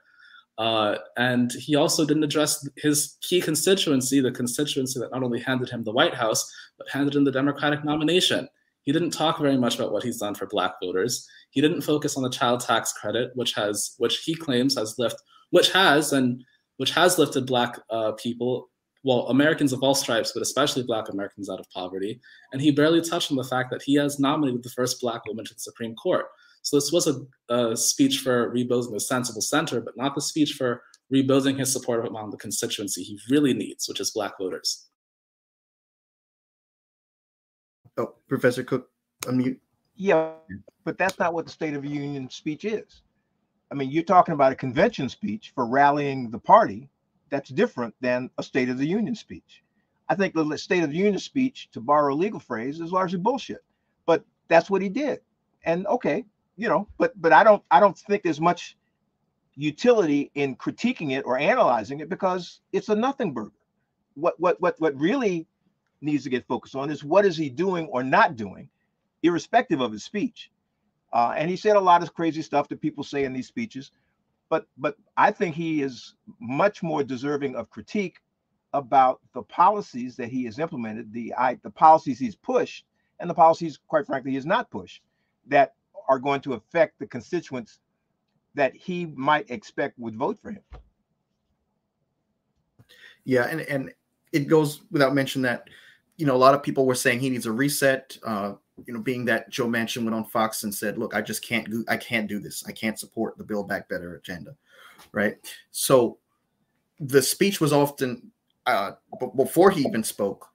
Uh, and he also didn't address his key constituency, the constituency that not only handed him the White House, but handed him the Democratic nomination. He didn't talk very much about what he's done for Black voters. He didn't focus on the child tax credit, which has, which he claims has lift, which has and which has lifted Black uh, people, well, Americans of all stripes, but especially Black Americans out of poverty. And he barely touched on the fact that he has nominated the first Black woman to the Supreme Court. So this was a, a speech for rebuilding the sensible center, but not the speech for rebuilding his support among the constituency he really needs, which is Black voters. Oh, Professor Cook, unmute. Yeah, but that's not what the State of the Union speech is. I mean, you're talking about a convention speech for rallying the party. That's different than a State of the Union speech. I think the State of the Union speech, to borrow a legal phrase, is largely bullshit. But that's what he did. And okay, you know, but but I don't I don't think there's much utility in critiquing it or analyzing it because it's a nothing burger. What what what what really needs to get focused on is what is he doing or not doing, irrespective of his speech. Uh, and he said a lot of crazy stuff that people say in these speeches, but but I think he is much more deserving of critique about the policies that he has implemented, the I, the policies he's pushed, and the policies, quite frankly, he has not pushed that are going to affect the constituents that he might expect would vote for him. Yeah, and and it goes without mention that you know a lot of people were saying he needs a reset. Uh, you know, being that Joe Manchin went on Fox and said, "Look, I just can't do, I can't do this. I can't support the Build Back Better agenda." Right. So the speech was often uh, before he even spoke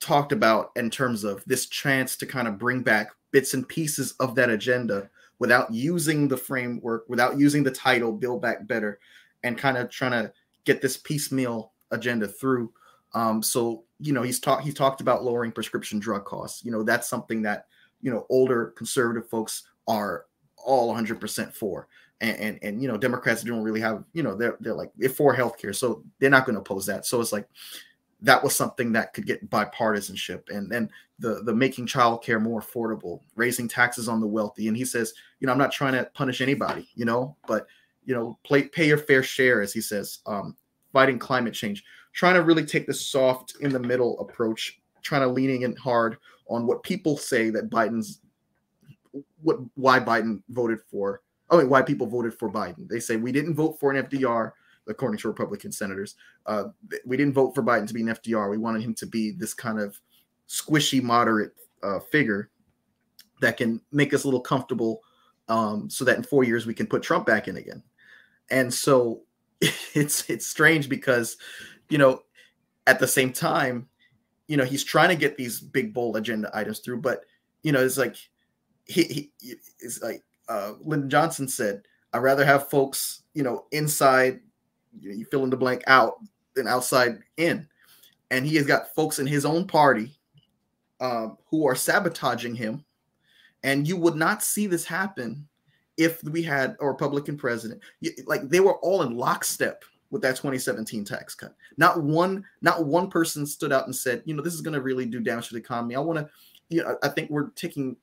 talked about in terms of this chance to kind of bring back bits and pieces of that agenda without using the framework, without using the title Build Back Better, and kind of trying to get this piecemeal agenda through. Um, so you know he's talked he talked about lowering prescription drug costs. You know that's something that you know older conservative folks are all 100% for. And, and, and you know Democrats don't really have you know they're they're like they're for healthcare, so they're not going to oppose that. So it's like that was something that could get bipartisanship and then the the making childcare more affordable raising taxes on the wealthy. And he says you know i'm not trying to punish anybody you know but you know play, pay your fair share as he says um, fighting climate change. Trying to really take the soft in the middle approach trying to leaning in hard on what people say that biden's what why biden voted for oh why people voted for biden. They say we didn't vote for an fdr according to Republican senators. Uh, we didn't vote for Biden to be an FDR. We wanted him to be this kind of squishy, moderate uh, figure that can make us a little comfortable um, so that in four years we can put Trump back in again. And so *laughs* it's it's strange because, you know, at the same time, you know, he's trying to get these big bold agenda items through, but you know, it's like he, he it's like uh, Lyndon Johnson said, I'd rather have folks, you know, inside you fill in the blank out and outside in. And he has got folks in his own party um, who are sabotaging him. And you would not see this happen if we had a Republican president. Like they were all in lockstep with that 2017 tax cut. Not one, not one person stood out and said, you know, this is going to really do damage to the economy. I want to, you know, I think we're taking,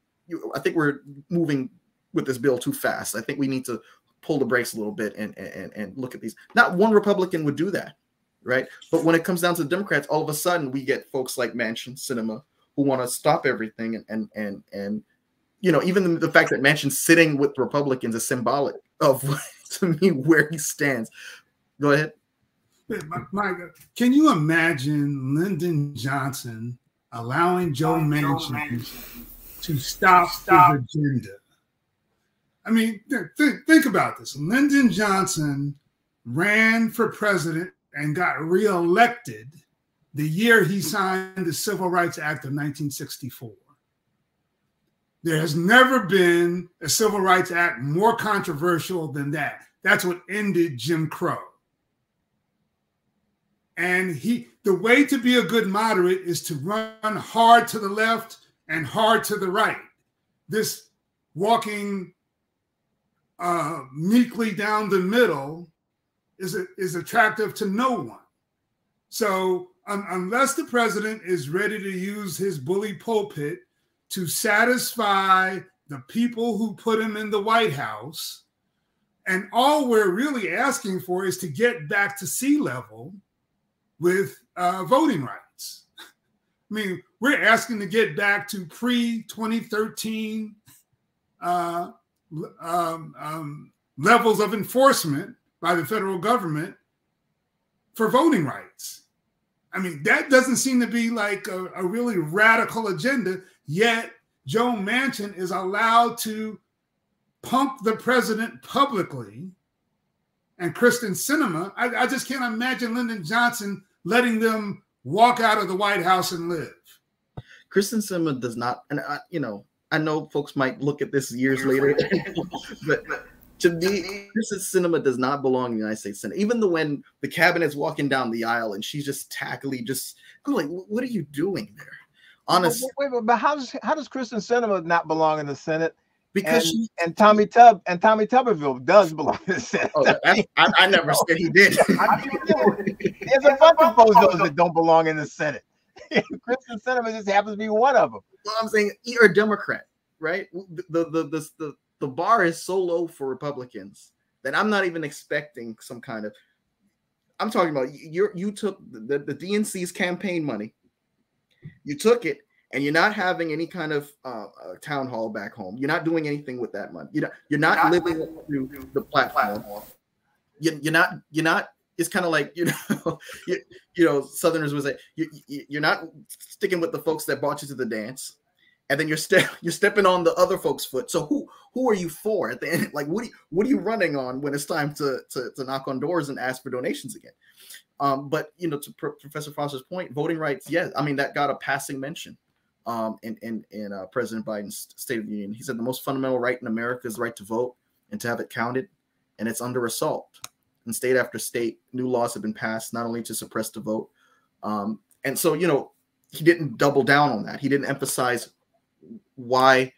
I think we're moving with this bill too fast. I think we need to pull the brakes a little bit and and and look at these. Not one Republican would do that, right? But when it comes down to the Democrats, all of a sudden we get folks like Manchin Sinema who want to stop everything and and and and you know even the, the fact that Manchin sitting with Republicans is symbolic of *laughs* to me where he stands. Go ahead. My, can you imagine Lyndon Johnson allowing Joe Manchin to stop, stop his agenda? I mean, th- think about this. Lyndon Johnson ran for president and got reelected the year he signed the Civil Rights Act of 1964. There has never been a Civil Rights Act more controversial than that. That's what ended Jim Crow. And he the way to be a good moderate is to run hard to the left and hard to the right. This walking uh, meekly down the middle is, is attractive to no one. So um, unless the president is ready to use his bully pulpit to satisfy the people who put him in the White House, and all we're really asking for is to get back to sea level with uh, voting rights. *laughs* I mean, we're asking to get back to pre 2013 uh, um, um, levels of enforcement by the federal government for voting rights. I mean, that doesn't seem to be like a, a really radical agenda, yet Joe Manchin is allowed to pump the president publicly. And Kyrsten Sinema, I, I just can't imagine Lyndon Johnson letting them walk out of the White House and live. Kyrsten Sinema does not, and I, you know, I know folks might look at this years later, *laughs* but to me, Kyrsten Sinema does not belong in the United States Senate. Even the when the cabinet's walking down the aisle and she's just tackily just, I'm like, what are you doing there? Honestly, wait, wait, but how does how does Kyrsten Sinema not belong in the Senate? Because and, she, and Tommy Tub and Tommy Tuberville does belong in the Senate. Oh, I, I, never said he did. *laughs* There's a bunch of those that don't belong in the Senate. *laughs* Kyrsten Sinema just happens to be one of them. Well, I'm saying you're a Democrat, right? The the the the, the, the bar is so low for Republicans that I'm not even expecting some kind of. I'm talking about you. You took the, the DNC's campaign money. You took it, and you're not having any kind of uh, uh, town hall back home. You're not doing anything with that money. You're not. You're not, you're not living up to the platform. You're, you're not. You're not it's kind of like you know *laughs* you, you know southerners would say you, you're not sticking with the folks that brought you to the dance and then you're step *laughs* you're stepping on the other folks foot. So who who are you for at the end? *laughs* Like what are you, what are you running on when it's time to to, to knock on doors and ask for donations again? Um, but you know to professor foster's point voting rights yes i mean that got a passing mention um, in in, in uh, president biden's state of the union. He said the most fundamental right in america is the right to vote and to have it counted and it's under assault and state after state, new laws have been passed not only to suppress the vote. Um, and so, you know, he didn't double down on that. He didn't emphasize why,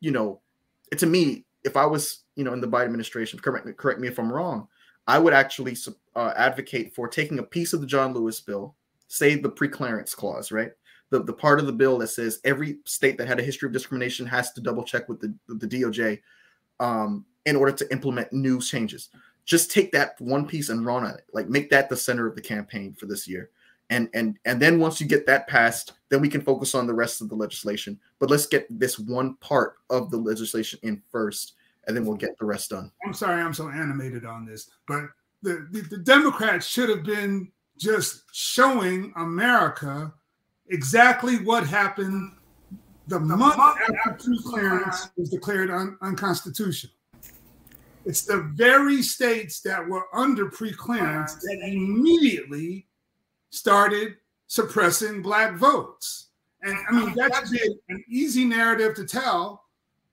you know, to me, if I was, you know, in the Biden administration, correct me, correct me if I'm wrong, I would actually uh, advocate for taking a piece of the John Lewis bill, say the preclearance clause, right? The, the part of the bill that says every state that had a history of discrimination has to double check with the, the DOJ um, in order to implement new changes just take that one piece and run on it. Like make that the center of the campaign for this year. And and and then once you get that passed then we can focus on the rest of the legislation. But let's get this one part of the legislation in first and then we'll get the rest done. I'm sorry i'm so animated on this but the, the, the democrats should have been just showing america exactly what happened the, the month, after clearance was declared un, unconstitutional it's the very states that were under preclearance that immediately started suppressing black votes. And I mean, that should be an easy narrative to tell,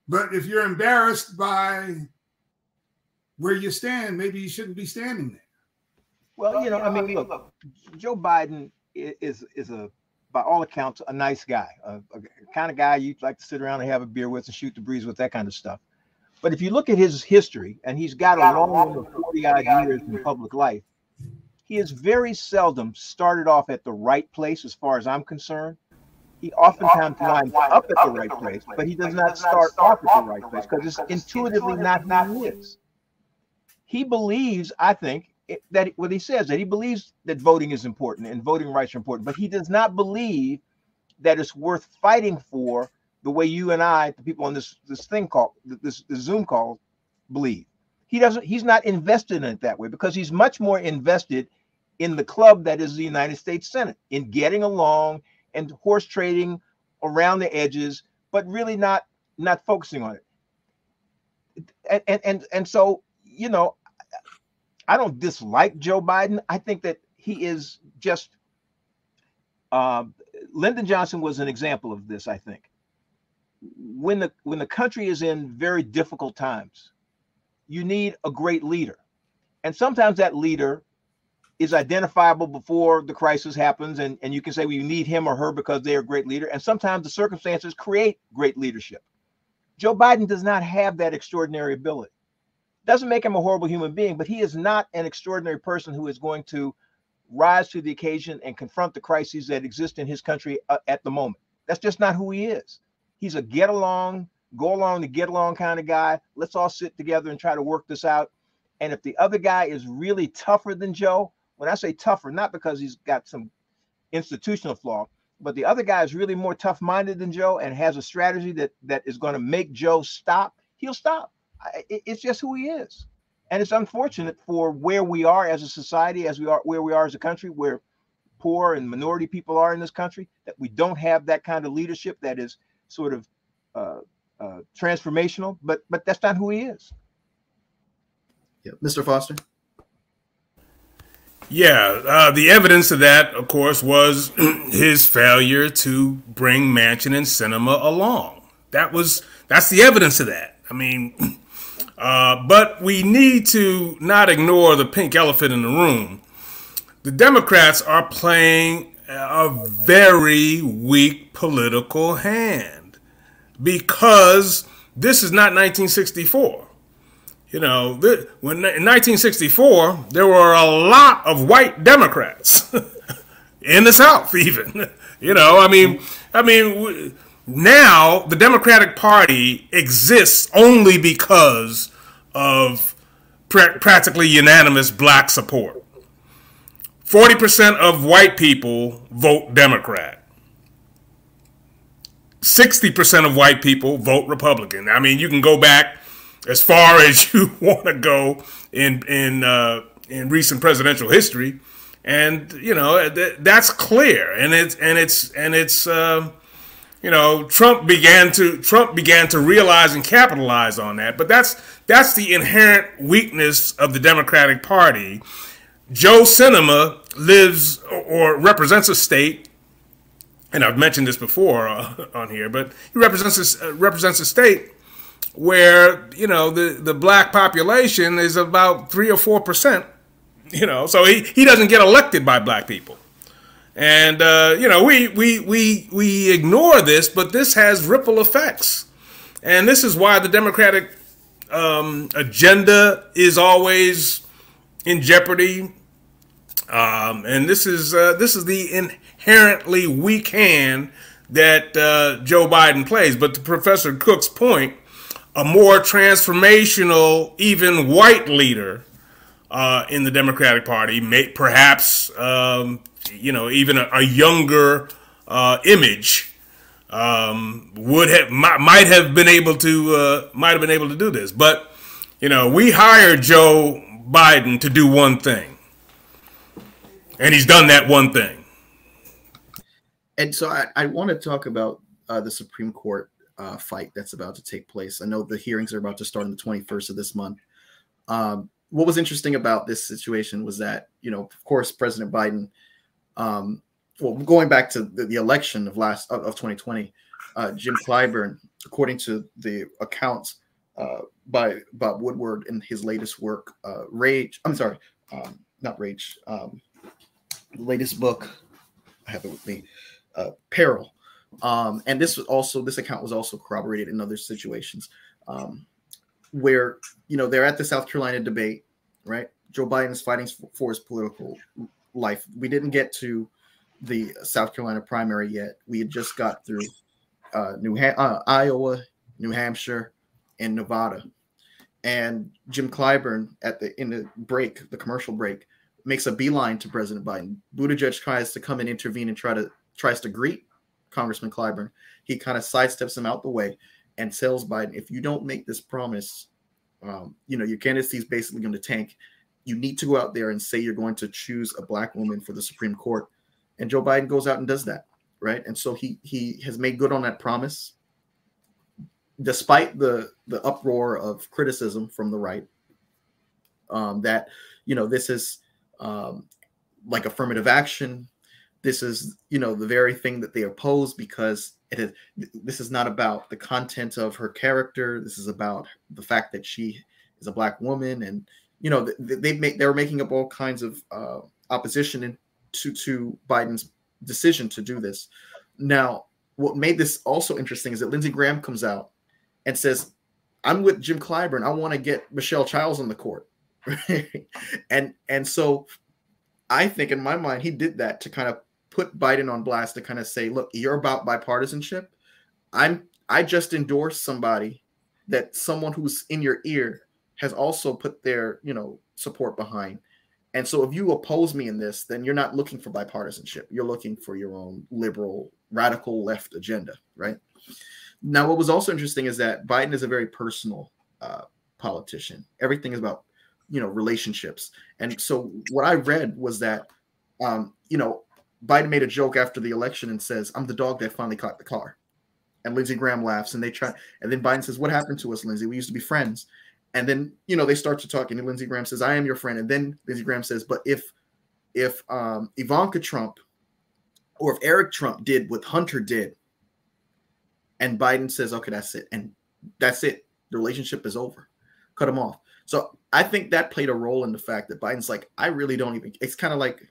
but if you're embarrassed by where you stand, maybe you shouldn't be standing there. Well, you know, I mean, look, Joe Biden is is a, by all accounts, a nice guy, a, a kind of guy you'd like to sit around and have a beer with and shoot the breeze with, that kind of stuff. But if you look at his history, and he's got a long 40 odd years in public life, he has very seldom started off at the right place as far as I'm concerned. He oftentimes winds up at the right place, but he does not start off at the right place because it's intuitively not who he is. He believes, I think, that what he says that he believes that voting is important and voting rights are important, but he does not believe that it's worth fighting for the way you and I, the people on this this thing called this, this Zoom call, believe. He doesn't. He's not invested in it that way because he's much more invested in the club that is the United States Senate, in getting along and horse trading around the edges, but really not not focusing on it. And and and, and so you know, I don't dislike Joe Biden. I think that he is just. Uh, Lyndon Johnson was an example of this. I think when the when the country is in very difficult times, you need a great leader, and sometimes that leader is identifiable before the crisis happens and, and you can say well need him or her because they are a great leader. And sometimes the circumstances create great leadership. Joe biden does not have that extraordinary ability. Doesn't make him a horrible human being but he is not an extraordinary person who is going to rise to the occasion and confront the crises that exist in his country uh, at the moment. That's just not who he is he's a get along go along to get along kind of guy let's all sit together and try to work this out and if the other guy is really tougher than joe when I say tougher, not because he's got some institutional flaw, but the other guy is really more tough-minded than Joe and has a strategy that that is going to make Joe stop. He'll stop. It's just who he is, and it's unfortunate for where we are as a society, as we are where we are as a country, where poor and minority people are in this country, that we don't have that kind of leadership that is sort of uh, uh, transformational. But but that's not who he is. Yeah, Mr. Foster. Yeah, uh, the evidence of that, of course, was *clears throat* his failure to bring Manchin and Sinema along. That was that's the evidence of that. I mean, *clears throat* uh, but we need to not ignore the pink elephant in the room. The Democrats are playing a very weak political hand because this is not 1964. You know, when in 1964 there were a lot of white Democrats *laughs* in the South, *laughs* even. You know, I mean, I mean, now the Democratic Party exists only because of pr- practically unanimous black support. 40% of white people vote Democrat. 60% of white people vote Republican. I mean, you can go back as far *laughs* as you want to go in in uh, in recent presidential history, and you know th- that's clear, and it's and it's and it's uh, you know Trump began to Trump began to realize and capitalize on that, but that's that's the inherent weakness of the Democratic Party. Joe Sinema lives or represents a state and I've mentioned this before uh, *laughs* on here, but he represents a, uh, represents a state where you know the the black population is about three or four percent. You know, so he, he doesn't get elected by black people, and uh, you know we we we we ignore this, but this has ripple effects, and this is why the Democratic um, agenda is always in jeopardy. Um, and this is uh, this is the inherently weak hand that uh, Joe Biden plays. But to Professor Cook's point, a more transformational, even white leader uh, in the Democratic Party, may, perhaps um, you know even a, a younger uh, image um, would have might, might, have been able to uh, might have been able to do this. But you know, we hired Joe Biden to do one thing, and he's done that one thing. And so I, I want to talk about uh, the Supreme Court uh, fight that's about to take place. I know the hearings are about to start on the 21st of this month. Um, what was interesting about this situation was that, you know, of course, President Biden, um, well, going back to the, the election of last of, of 2020, uh, Jim Clyburn, according to the accounts uh, by Bob Woodward in his latest work, uh, Rage. I'm sorry, um, not Rage. Um, latest book, I have it with me, uh, Peril. Um, and this was also this account was also corroborated in other situations um, where you know they're at the South Carolina debate, right? Joe Biden is fighting for his political life. We didn't get to the South Carolina primary yet. We had just got through uh, New ha- uh, Iowa, New Hampshire, and Nevada. And Jim Clyburn at the in the break, the commercial break, makes a beeline to President Biden. Buttigieg tries to come and intervene and try to tries to greet Congressman Clyburn. He kind of sidesteps him out the way and tells Biden, if you don't make this promise, um, you know, your candidacy is basically going to tank. You need to go out there and say you're going to choose a black woman for the Supreme Court. And Joe Biden goes out and does that, right? And so he he has made good on that promise, despite the the uproar of criticism from the right. Um, that you know this is um, like affirmative action. This is you know the very thing that they oppose because it is this is not about the content of her character. This is about the fact that she is a black woman and you know they, they make they were making up all kinds of uh, opposition to to biden's decision to do this. Now what made this also interesting is that lindsey graham comes out and says i'm with jim clyburn. I want to get michelle childs on the court. *laughs* And and so i think in my mind he did that to kind of put Biden on blast to kind of say, look, you're about bipartisanship. I'm I just endorsed somebody that someone who's in your ear has also put their, you know, support behind. And so if you oppose me in this, then you're not looking for bipartisanship. You're looking for your own liberal, radical left agenda, right? Now, what was also interesting is that Biden is a very personal uh, politician. Everything is about, you know, relationships. And so what I read was that, um, you know, Biden made a joke after the election and says, "I'm the dog that finally caught the car." And Lindsey Graham laughs, and they try. And then Biden says, "What happened to us, Lindsey? We used to be friends." And then you know they start to talk, and Lindsey Graham says, "I am your friend." And then Lindsey Graham says, "But if if um, Ivanka Trump or if Eric Trump did what Hunter did," and Biden says, "Okay, that's it," and that's it. The relationship is over. Cut him off. So I think that played a role in the fact that Biden's like, I really don't even. It's kind of like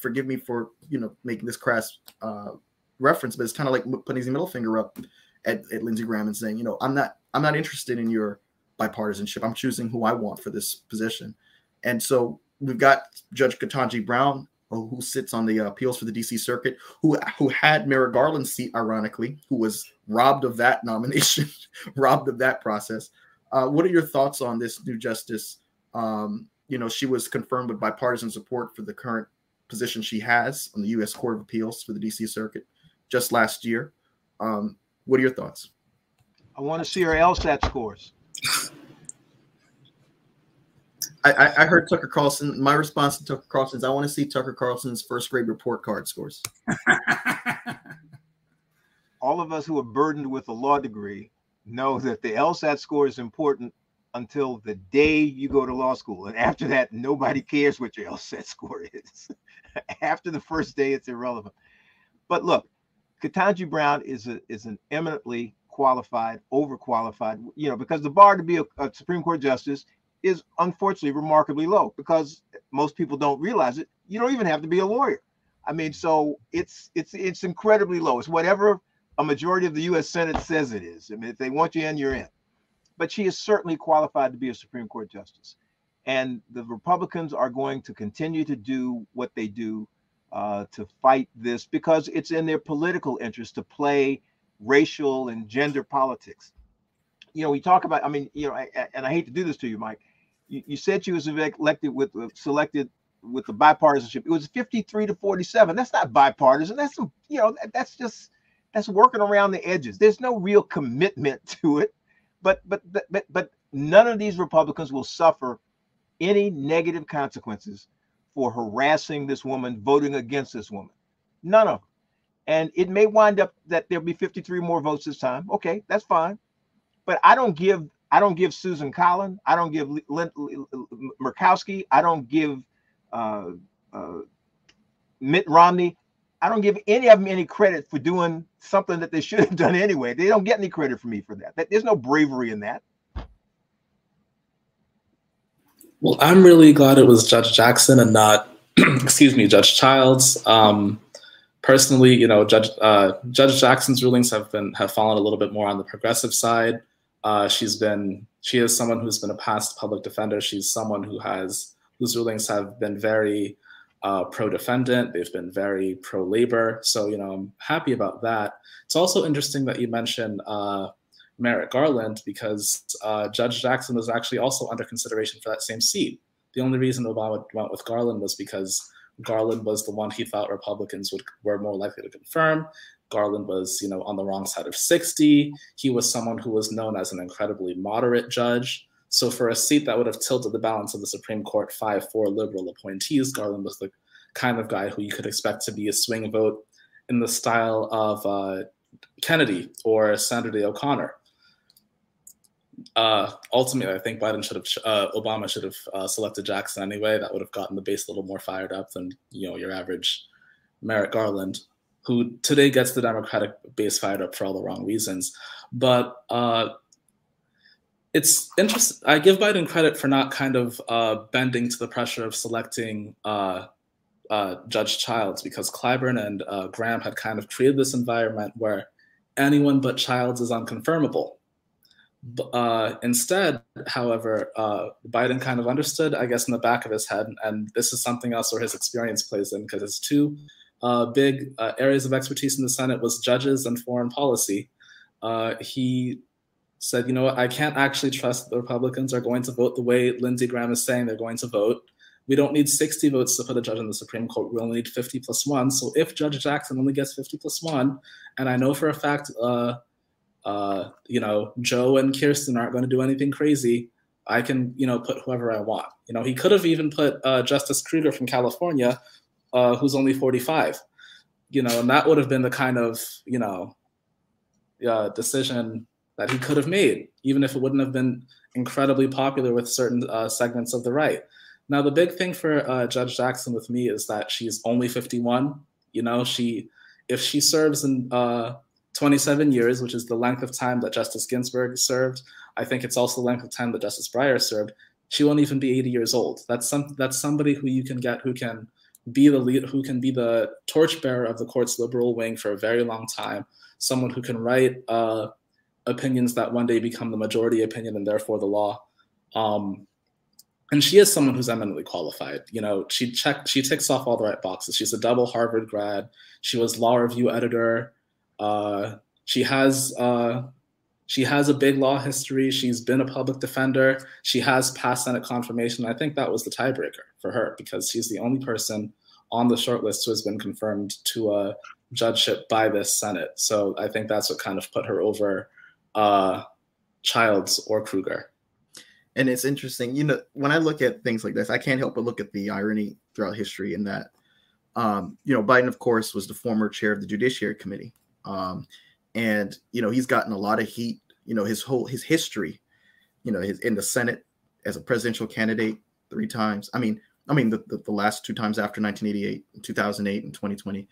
forgive me for you know making this crass uh, reference, but it's kind of like putting his middle finger up at, at Lindsey Graham and saying, you know, I'm not I'm not interested in your bipartisanship. I'm choosing who I want for this position. And so we've got Judge Ketanji Brown, who sits on the appeals for the DC Circuit, who who had Merrick Garland's seat, ironically, who was robbed of that nomination, *laughs* robbed of that process. Uh, what are your thoughts on this new justice? Um, you know, she was confirmed with bipartisan support for the current position she has on the U.S. Court of Appeals for the D.C. Circuit just last year. Um, what are your thoughts? I want to see her LSAT scores. I, I, heard Tucker Carlson. My response to Tucker Carlson is I want to see Tucker Carlson's first grade report card scores. *laughs* All of us who are burdened with a law degree know that the LSAT score is important until the day you go to law school. And after that, nobody cares what your *laughs* LSAT score is. *laughs* after the first day, it's irrelevant. But look, Ketanji Brown is a, is an eminently qualified, overqualified, you know, because the bar to be a, a Supreme Court justice is unfortunately remarkably low because most people don't realize it. You don't even have to be a lawyer. I mean, so it's it's it's incredibly low. It's whatever a majority of the U.S. Senate says it is. I mean, if they want you in, you're in but she is certainly qualified to be a Supreme Court justice. And the Republicans are going to continue to do what they do uh, to fight this because it's in their political interest to play racial and gender politics. You know, we talk about, I mean, you know, I, and I hate to do this to you, Mike. You, you said she was elected with, uh, selected with the bipartisanship. It was 53 to 47. That's not bipartisan. That's, you know, that's just, that's working around the edges. There's no real commitment *laughs* to it but but but but none of these Republicans will suffer any negative consequences for harassing this woman, voting against this woman. None of them. And it may wind up that there'll be 53 more votes this time. Okay, that's fine. But I don't give I don't give Susan Collins, I don't give Lynn, Murkowski, I don't give uh, uh, Mitt Romney I don't give any of them any credit for doing something that they should have *laughs* done anyway. They don't get any credit from me for that. There's no bravery in that. Well, I'm really glad it was Judge Jackson and not, *clears throat* excuse me, Judge Childs. Um, personally, you know, Judge uh, Judge Jackson's rulings have been have fallen a little bit more on the progressive side. Uh, she's been she is someone who's been a past public defender. She's someone who has whose rulings have been very uh, pro-defendant. They've been very pro-labor. So you know, I'm happy about that. It's also interesting that you mentioned uh, Merrick Garland because uh, Judge Jackson was actually also under consideration for that same seat. The only reason Obama went with Garland was because Garland was the one he thought Republicans would were more likely to confirm. Garland was, you know, on the wrong side of 60. He was someone who was known as an incredibly moderate judge. So for a seat that would have tilted the balance of the Supreme Court 5-4 liberal appointees, Garland was the kind of guy who you could expect to be a swing vote in the style of uh, Kennedy or Sandra Day O'Connor. Uh, ultimately, I think Biden should have, uh, Obama should have uh, selected Jackson anyway. That would have gotten the base a little more fired up than you know your average Merrick Garland who today gets the Democratic base fired up for all the wrong reasons. But uh, it's interesting. I give Biden credit for not kind of uh, bending to the pressure of selecting uh, uh Judge Childs because Clyburn and uh, Graham had kind of created this environment where anyone but Childs is unconfirmable. Uh, instead, however, Biden kind of understood, I guess, in the back of his head, and this is something else where his experience plays in because his two uh, big uh, areas of expertise in the Senate was judges and foreign policy. Uh, he said, you know what, I can't actually trust the Republicans are going to vote the way Lindsey Graham is saying they're going to vote. We don't need 60 votes to put a judge in the Supreme Court. We only need 50 plus one. So if Judge Jackson only gets 50 plus one, and I know for a fact, uh, uh, you know, Joe and Kirsten aren't going to do anything crazy, I can, you know, put whoever I want. You know, he could have even put uh, Justice Kruger from California, uh, who's only 45 you know and that would have been the kind of you know uh, decision that he could have made even if it wouldn't have been incredibly popular with certain uh, segments of the right. Now the big thing for uh, judge jackson with me is that she's only 51 you know she if she serves in uh, 27 years which is the length of time that justice ginsburg served i think it's also the length of time that justice breyer served she won't even be 80 years old. That's some that's somebody who you can get who can be the lead, who can be the torchbearer of the court's liberal wing for a very long time, someone who can write uh, opinions that one day become the majority opinion and therefore the law. Um, and she is someone who's eminently qualified. You know, she checked, she ticks off all the right boxes. She's a double Harvard grad. She was law review editor. Uh, she has uh, she has a big law history. She's been a public defender. She has passed Senate confirmation. I think that was the tiebreaker for her because she's the only person on the short list who has been confirmed to a judgeship by this Senate. So I think that's what kind of put her over uh, Childs or Kruger. And it's interesting, you know, when I look at things like this, I can't help but look at the irony throughout history in that, um, you know, Biden, of course, was the former chair of the Judiciary Committee. Um, and you know he's gotten a lot of heat. You know his whole his history, you know, his in the Senate as a presidential candidate three times. I mean, I mean the, the, the last two times after 1988, 2008, and 2020.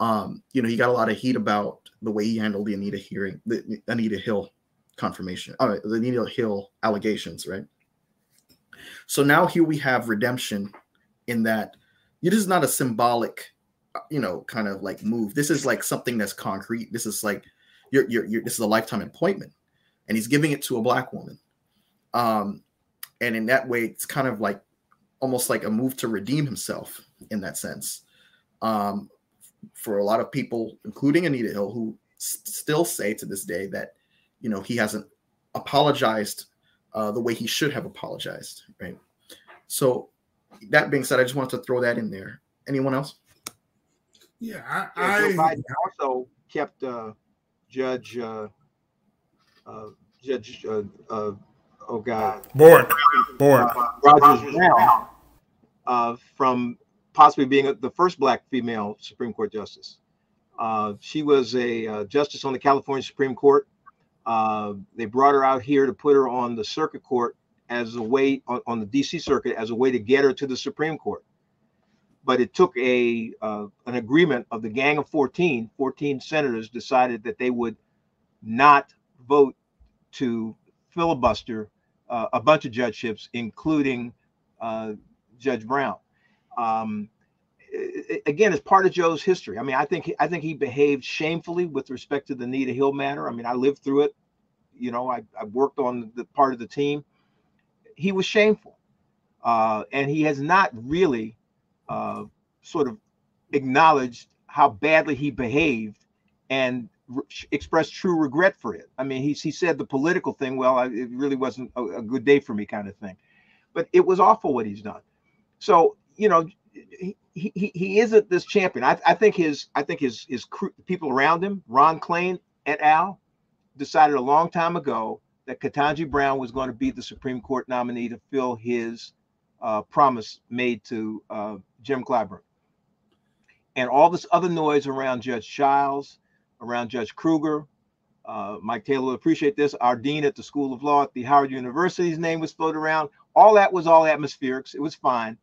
Um, you know, he got a lot of heat about the way he handled the Anita hearing, the Anita Hill confirmation, uh, the Anita Hill allegations, right? So now here we have redemption in that it is not a symbolic you know, kind of like move. This is like something that's concrete. This is like you're, you're, you're this is a lifetime appointment, and he's giving it to a black woman. Um, and in that way, it's kind of like almost like a move to redeem himself in that sense. Um, for a lot of people, including Anita Hill, who s- still say to this day that you know he hasn't apologized uh, the way he should have apologized, right? So that being said, I just wanted to throw that in there. Anyone else? Yeah, I, yeah, I Biden also kept uh, Judge uh, uh, Judge uh, uh, oh God Board Board uh, Rogers Brown uh, from possibly being the first black female Supreme Court justice. Uh, she was a uh, justice on the California Supreme Court. Uh, they brought her out here to put her on the circuit court as a way on, on the DC circuit as a way to get her to the Supreme Court but it took a uh, an agreement of the gang of 14 14 senators decided that they would not vote to filibuster uh, a bunch of judgeships including uh, judge brown um, again it's part of joe's history i mean i think i think he behaved shamefully with respect to the Nita hill matter i mean i lived through it you know i, I worked on the part of the team he was shameful uh, and he has not really uh, sort of acknowledged how badly he behaved and re- expressed true regret for it. I mean, he he said the political thing. Well, I, it really wasn't a, a good day for me, kind of thing. But it was awful what he's done. So you know, he, he, he isn't this champion. I, I think his I think his his people around him, Ron Klain et al., decided a long time ago that Ketanji Brown was going to be the Supreme Court nominee to fill his uh, promise made to uh, Jim Clyburn. And all this other noise around Judge Childs, around Judge Kruger, uh, Mike Taylor will appreciate this. Our dean at the School of Law at the Howard University's name was floated around. All that was all atmospherics. It was fine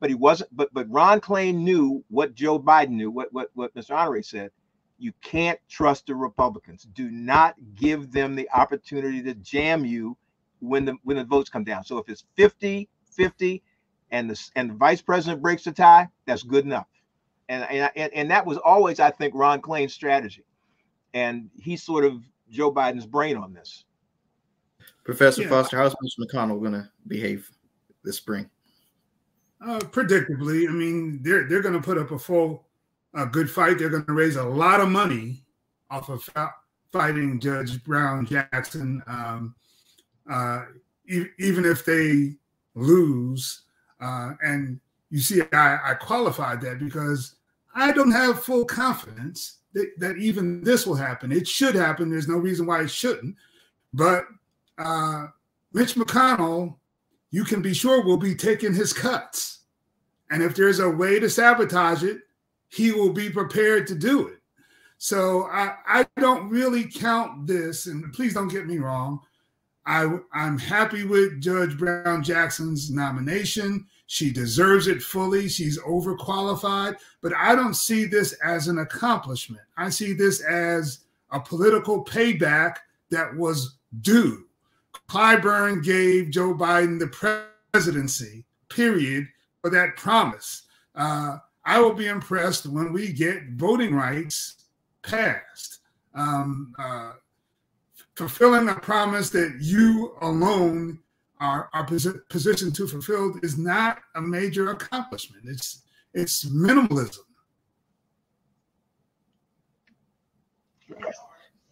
but he wasn't. But but Ron Klain knew what Joe Biden knew, what what what Mr. Honore said. You can't trust the Republicans. Do not give them the opportunity to jam you when the when the votes come down. So if it's 50 50 and the and the vice president breaks the tie, that's good enough. And and and that was always, I think, Ron Klain's strategy. And he's sort of Joe Biden's brain on this. Professor yeah. Foster, how's Mr. McConnell going to behave this spring? Uh, predictably, I mean, they're they're going to put up a full, a good fight. They're going to raise a lot of money off of fighting Judge Brown Jackson. Um, uh, e- even if they lose, uh, and you see, I, I qualified that because I don't have full confidence that, that even this will happen. It should happen. There's no reason why it shouldn't. But uh, Mitch McConnell you can be sure we'll be taking his cuts. And if there's a way to sabotage it, he will be prepared to do it. So I, I don't really count this, and please don't get me wrong. I, I'm happy with Judge Brown Jackson's nomination. She deserves it fully. She's overqualified, but I don't see this as an accomplishment. I see this as a political payback that was due. Clyburn gave Joe Biden the presidency, period, for that promise. Uh, I will be impressed when we get voting rights passed. Um, uh, fulfilling a promise that you alone are, are posi- positioned to fulfill is not a major accomplishment. It's it's minimalism.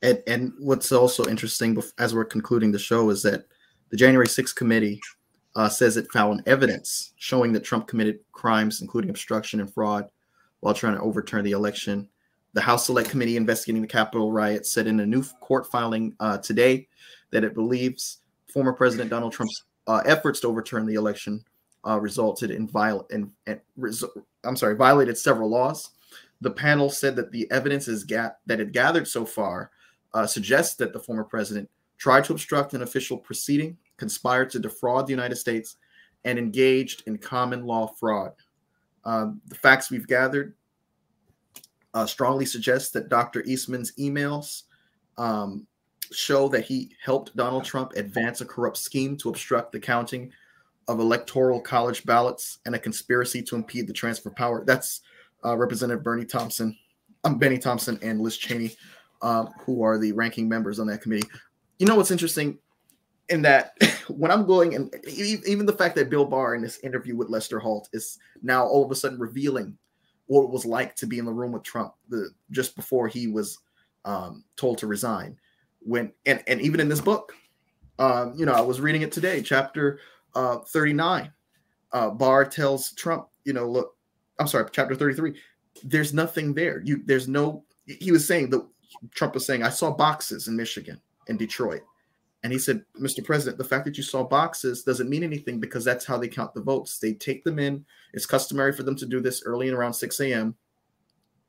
And, and what's also interesting as we're concluding the show is that the January 6th committee uh, says it found evidence showing that Trump committed crimes, including obstruction and fraud, while trying to overturn the election. The House Select Committee investigating the Capitol riot said in a new court filing uh, today that it believes former President Donald Trump's uh, efforts to overturn the election uh, resulted in violent and, and I'm sorry, violated several laws. The panel said that the evidence is ga- that it gathered so far uh, suggests that the former president tried to obstruct an official proceeding, conspired to defraud the United States, and engaged in common law fraud. Uh, the facts we've gathered uh, strongly suggest that Dr. Eastman's emails um, show that he helped Donald Trump advance a corrupt scheme to obstruct the counting of electoral college ballots and a conspiracy to impede the transfer of power. That's uh, Representative Bernie Thompson, um, Benny Thompson, and Liz Cheney um, who are the ranking members on that committee. You know what's interesting in that *laughs* when I'm going and even the fact that Bill Barr in this interview with Lester Holt is now all of a sudden revealing what it was like to be in the room with Trump the just before he was um, told to resign. When and and even in this book, um, you know, I was reading it today, chapter uh, 39. Uh, Barr tells Trump, you know, look, I'm sorry, chapter 33. There's nothing there. You there's no. He was saying the Trump was saying, I saw boxes in Michigan in Detroit. And he said, Mr. President, the fact that you saw boxes doesn't mean anything because that's how they count the votes. They take them in. It's customary for them to do this early and around 6 a.m.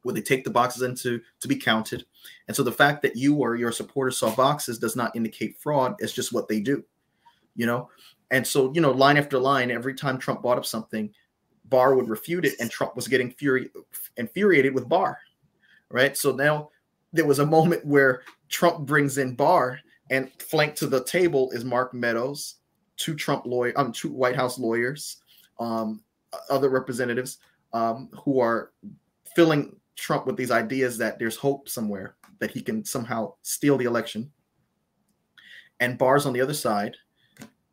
where they take the boxes into to be counted. And so the fact that you or your supporters saw boxes does not indicate fraud. It's just what they do, you know? And so, you know, line after line, every time Trump brought up something, Barr would refute it, and Trump was getting furi- infuriated with Barr, right? So now there was a moment where Trump brings in Barr, and flanked to the table is Mark Meadows, two Trump lawyer, um, two White House lawyers, um, other representatives um, who are filling Trump with these ideas that there's hope somewhere that he can somehow steal the election. And Barr's on the other side,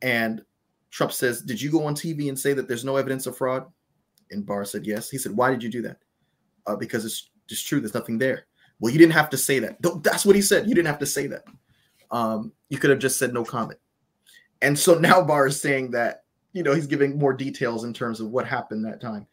and Trump says, Did you go on TV and say that there's no evidence of fraud? And Barr said, Yes. He said, Why did you do that? Uh, because it's just true. There's nothing there. Well, you didn't have to say that. That's what he said. You didn't have to say that. Um, you could have just said no comment. And so now *laughs* Barr is saying that, you know, he's giving more details in terms of what happened that time.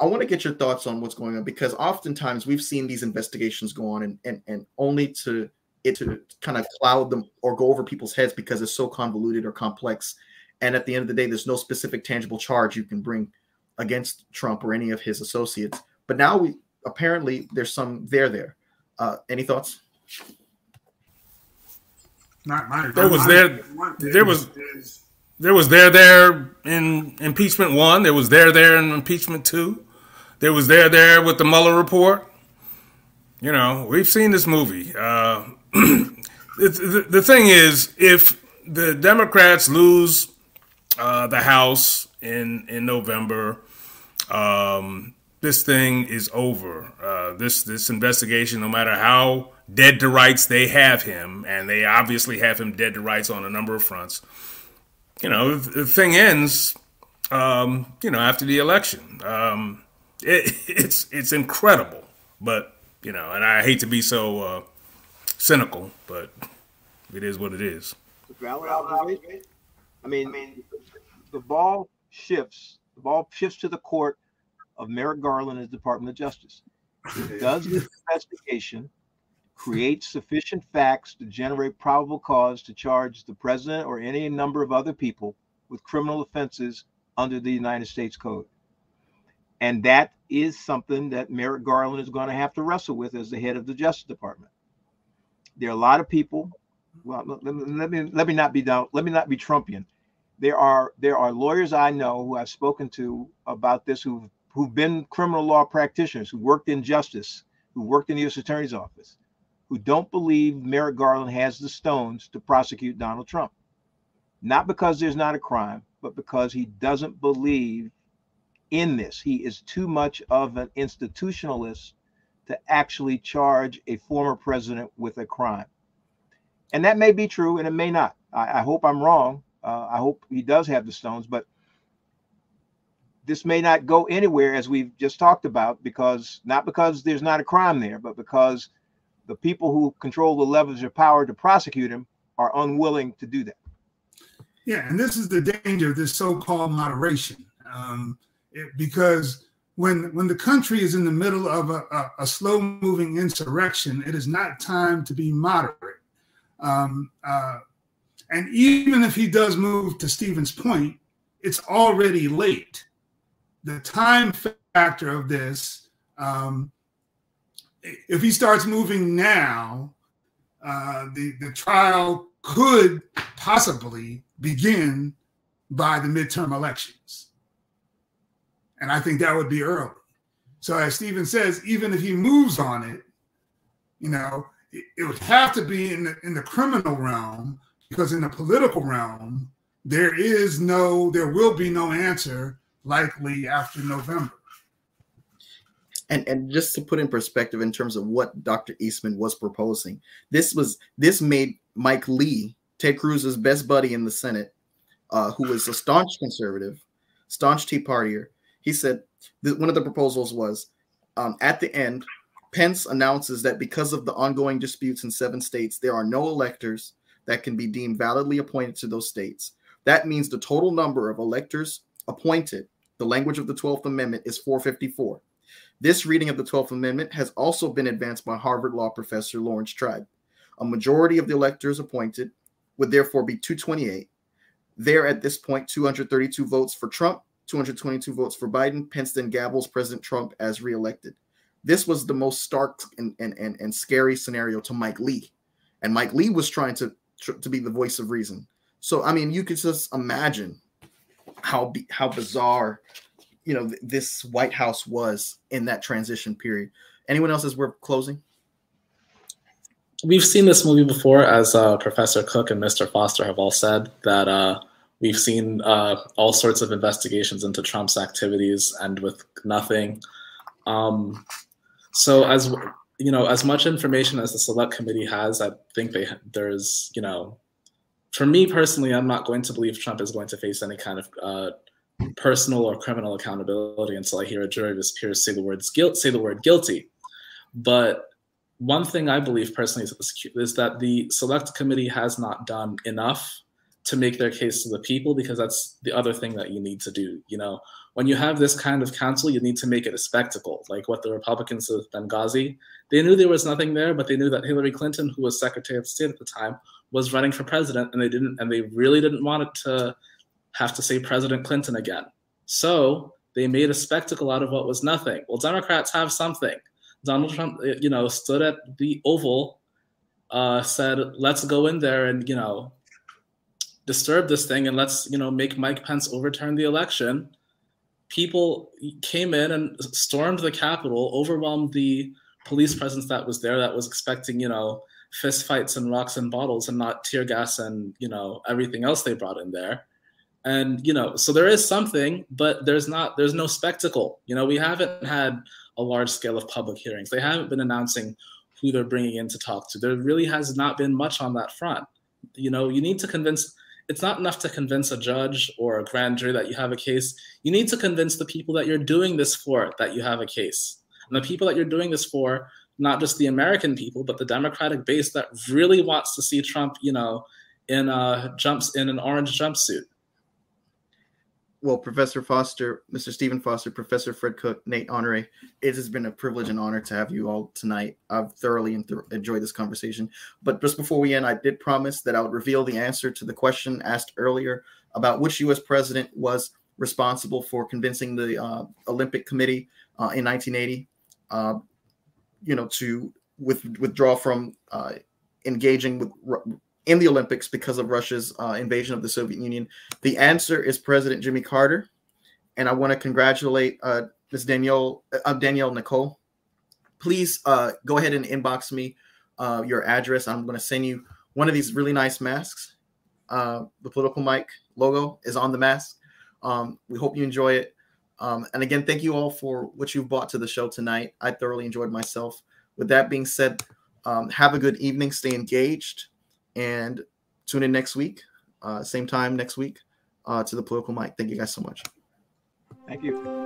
I want to get your thoughts on what's going on because oftentimes we've seen these investigations go on and, and, and only to it to kind of cloud them or go over people's heads because it's so convoluted or complex. And at the end of the day, there's no specific tangible charge you can bring against Trump or any of his associates. But now we apparently there's some there there. Uh, any thoughts? Not mine. There was there. There was. There was there there in impeachment one. There was there there in impeachment two. There was there there with the Mueller report. You know, we've seen this movie. Uh, *clears throat* the, the thing is, if the Democrats lose uh, the House in in November, um, this thing is over. Uh, this this investigation, no matter how dead to rights they have him, and they obviously have him dead to rights on a number of fronts. You know, the thing ends. Um, you know, after the election, um, it, *laughs* it's it's incredible, but you know, and I hate to be so uh, cynical, but it is what it is. Valid observation. I mean, I mean, the ball shifts. The ball shifts to the court of Merrick Garland as Department of Justice. Does this investigation create sufficient facts to generate probable cause to charge the president or any number of other people with criminal offenses under the United States Code? And that is something that Merrick Garland is going to have to wrestle with as the head of the Justice Department. There are a lot of people. Well, let me let me, let me not be down. Let me not be Trumpian. There are there are lawyers I know who I've spoken to about this who've who've been criminal law practitioners who worked in justice, who worked in the U.S. Attorney's Office, who don't believe Merrick Garland has the stones to prosecute Donald Trump. Not because there's not a crime, but because he doesn't believe in this. He is too much of an institutionalist to actually charge a former president with a crime. And that may be true and it may not. I, I hope I'm wrong. Uh, I hope he does have the stones, but this may not go anywhere as we've just talked about because not because there's not a crime there, but because the people who control the levers of power to prosecute him are unwilling to do that. Yeah, and this is the danger of this so-called moderation, um, it, because when when the country is in the middle of a, a, a slow-moving insurrection, it is not time to be moderate. Um, uh, and even if he does move to Stephen's point, it's already late. The time factor of this, um, if he starts moving now, uh, the the trial could possibly begin by the midterm elections. And I think that would be early. So, as Stephen says, even if he moves on it, you know, it, it would have to be in the, in the criminal realm because in the political realm, there is no, there will be no answer likely after November. And and just to put in perspective in terms of what Dr. Eastman was proposing, this was this made Mike Lee, Ted Cruz's best buddy in the Senate, uh, who was a staunch conservative, staunch Tea Partier, he said that one of the proposals was um, at the end, Pence announces that because of the ongoing disputes in seven states, there are no electors that can be deemed validly appointed to those states. That means the total number of electors appointed, the language of the 12th Amendment, is 454. This reading of the 12th Amendment has also been advanced by Harvard law professor Laurence Tribe. A majority of the electors appointed would therefore be 228. There, at this point, 232 votes for Trump 222 votes for Biden. Pence then gavels President Trump as reelected. This was the most stark and, and, and, and scary scenario to Mike Lee. And Mike Lee was trying to, to be the voice of reason. So, I mean, you could just imagine how, how bizarre, you know, th- this White House was in that transition period. Anyone else as we're closing? We've seen this movie before, as uh, Professor Cook and Mr. Foster have all said, that uh, We've seen uh, all sorts of investigations into Trump's activities and with nothing. Um, so as you know, as much information as the select committee has, I think they there's you know for me personally, I'm not going to believe Trump is going to face any kind of uh, personal or criminal accountability until I hear a jury of his peers say the words guilt, say the word guilty. But one thing I believe personally is, is that the select committee has not done enough to make their case to the people because that's the other thing that you need to do. You know, when you have this kind of council, you need to make it a spectacle, like what the Republicans of Benghazi. They knew there was nothing there, but they knew that Hillary Clinton, who was Secretary of State at the time, was running for president, and they didn't, and they really didn't want it to have to say President Clinton again. So they made a spectacle out of what was nothing. Well, Democrats have something. Donald Trump, you know, stood at the Oval, uh, said, "Let's go in there and you know disturb this thing and let's you know make Mike Pence overturn the election. People came in and stormed the Capitol, overwhelmed the police presence that was there that was expecting you know fist fights and rocks and bottles and not tear gas and you know everything else they brought in there. And you know so there is something but there's not there's no spectacle. You know we haven't had a large scale of public hearings. They haven't been announcing who they're bringing in to talk to. There really has not been much on that front. You know you need to convince it's not enough to convince a judge or a grand jury that you have a case. You need to convince the people that you're doing this for that you have a case. And the people that you're doing this for, not just the American people, but the Democratic base that really wants to see Trump, you know, in a jumps in an orange jumpsuit well, Professor Foster, Mr. Stephen Foster, Professor Fred Cook, Nate Honore, it has been a privilege and honor to have you all tonight. I've thoroughly enjoyed this conversation. But just before we end, I did promise that I would reveal the answer to the question asked earlier about which U.S. president was responsible for convincing the uh, Olympic Committee uh, in 1980, uh, you know, to with, withdraw from uh, engaging with in the Olympics because of Russia's uh, invasion of the Soviet Union? The answer is President Jimmy Carter. And I want to congratulate uh, Ms. Danielle, uh, Danielle Nicole. Please uh, go ahead and inbox me uh, your address. I'm going to send you one of these really nice masks. Uh, the Political Mike logo is on the mask. Um, we hope you enjoy it. Um, and again, thank you all for what you've brought to the show tonight. I thoroughly enjoyed myself. With that being said, um, have a good evening. Stay engaged and tune in next week, uh, same time next week, uh, to the Political Mike. Thank you guys so much. Thank you.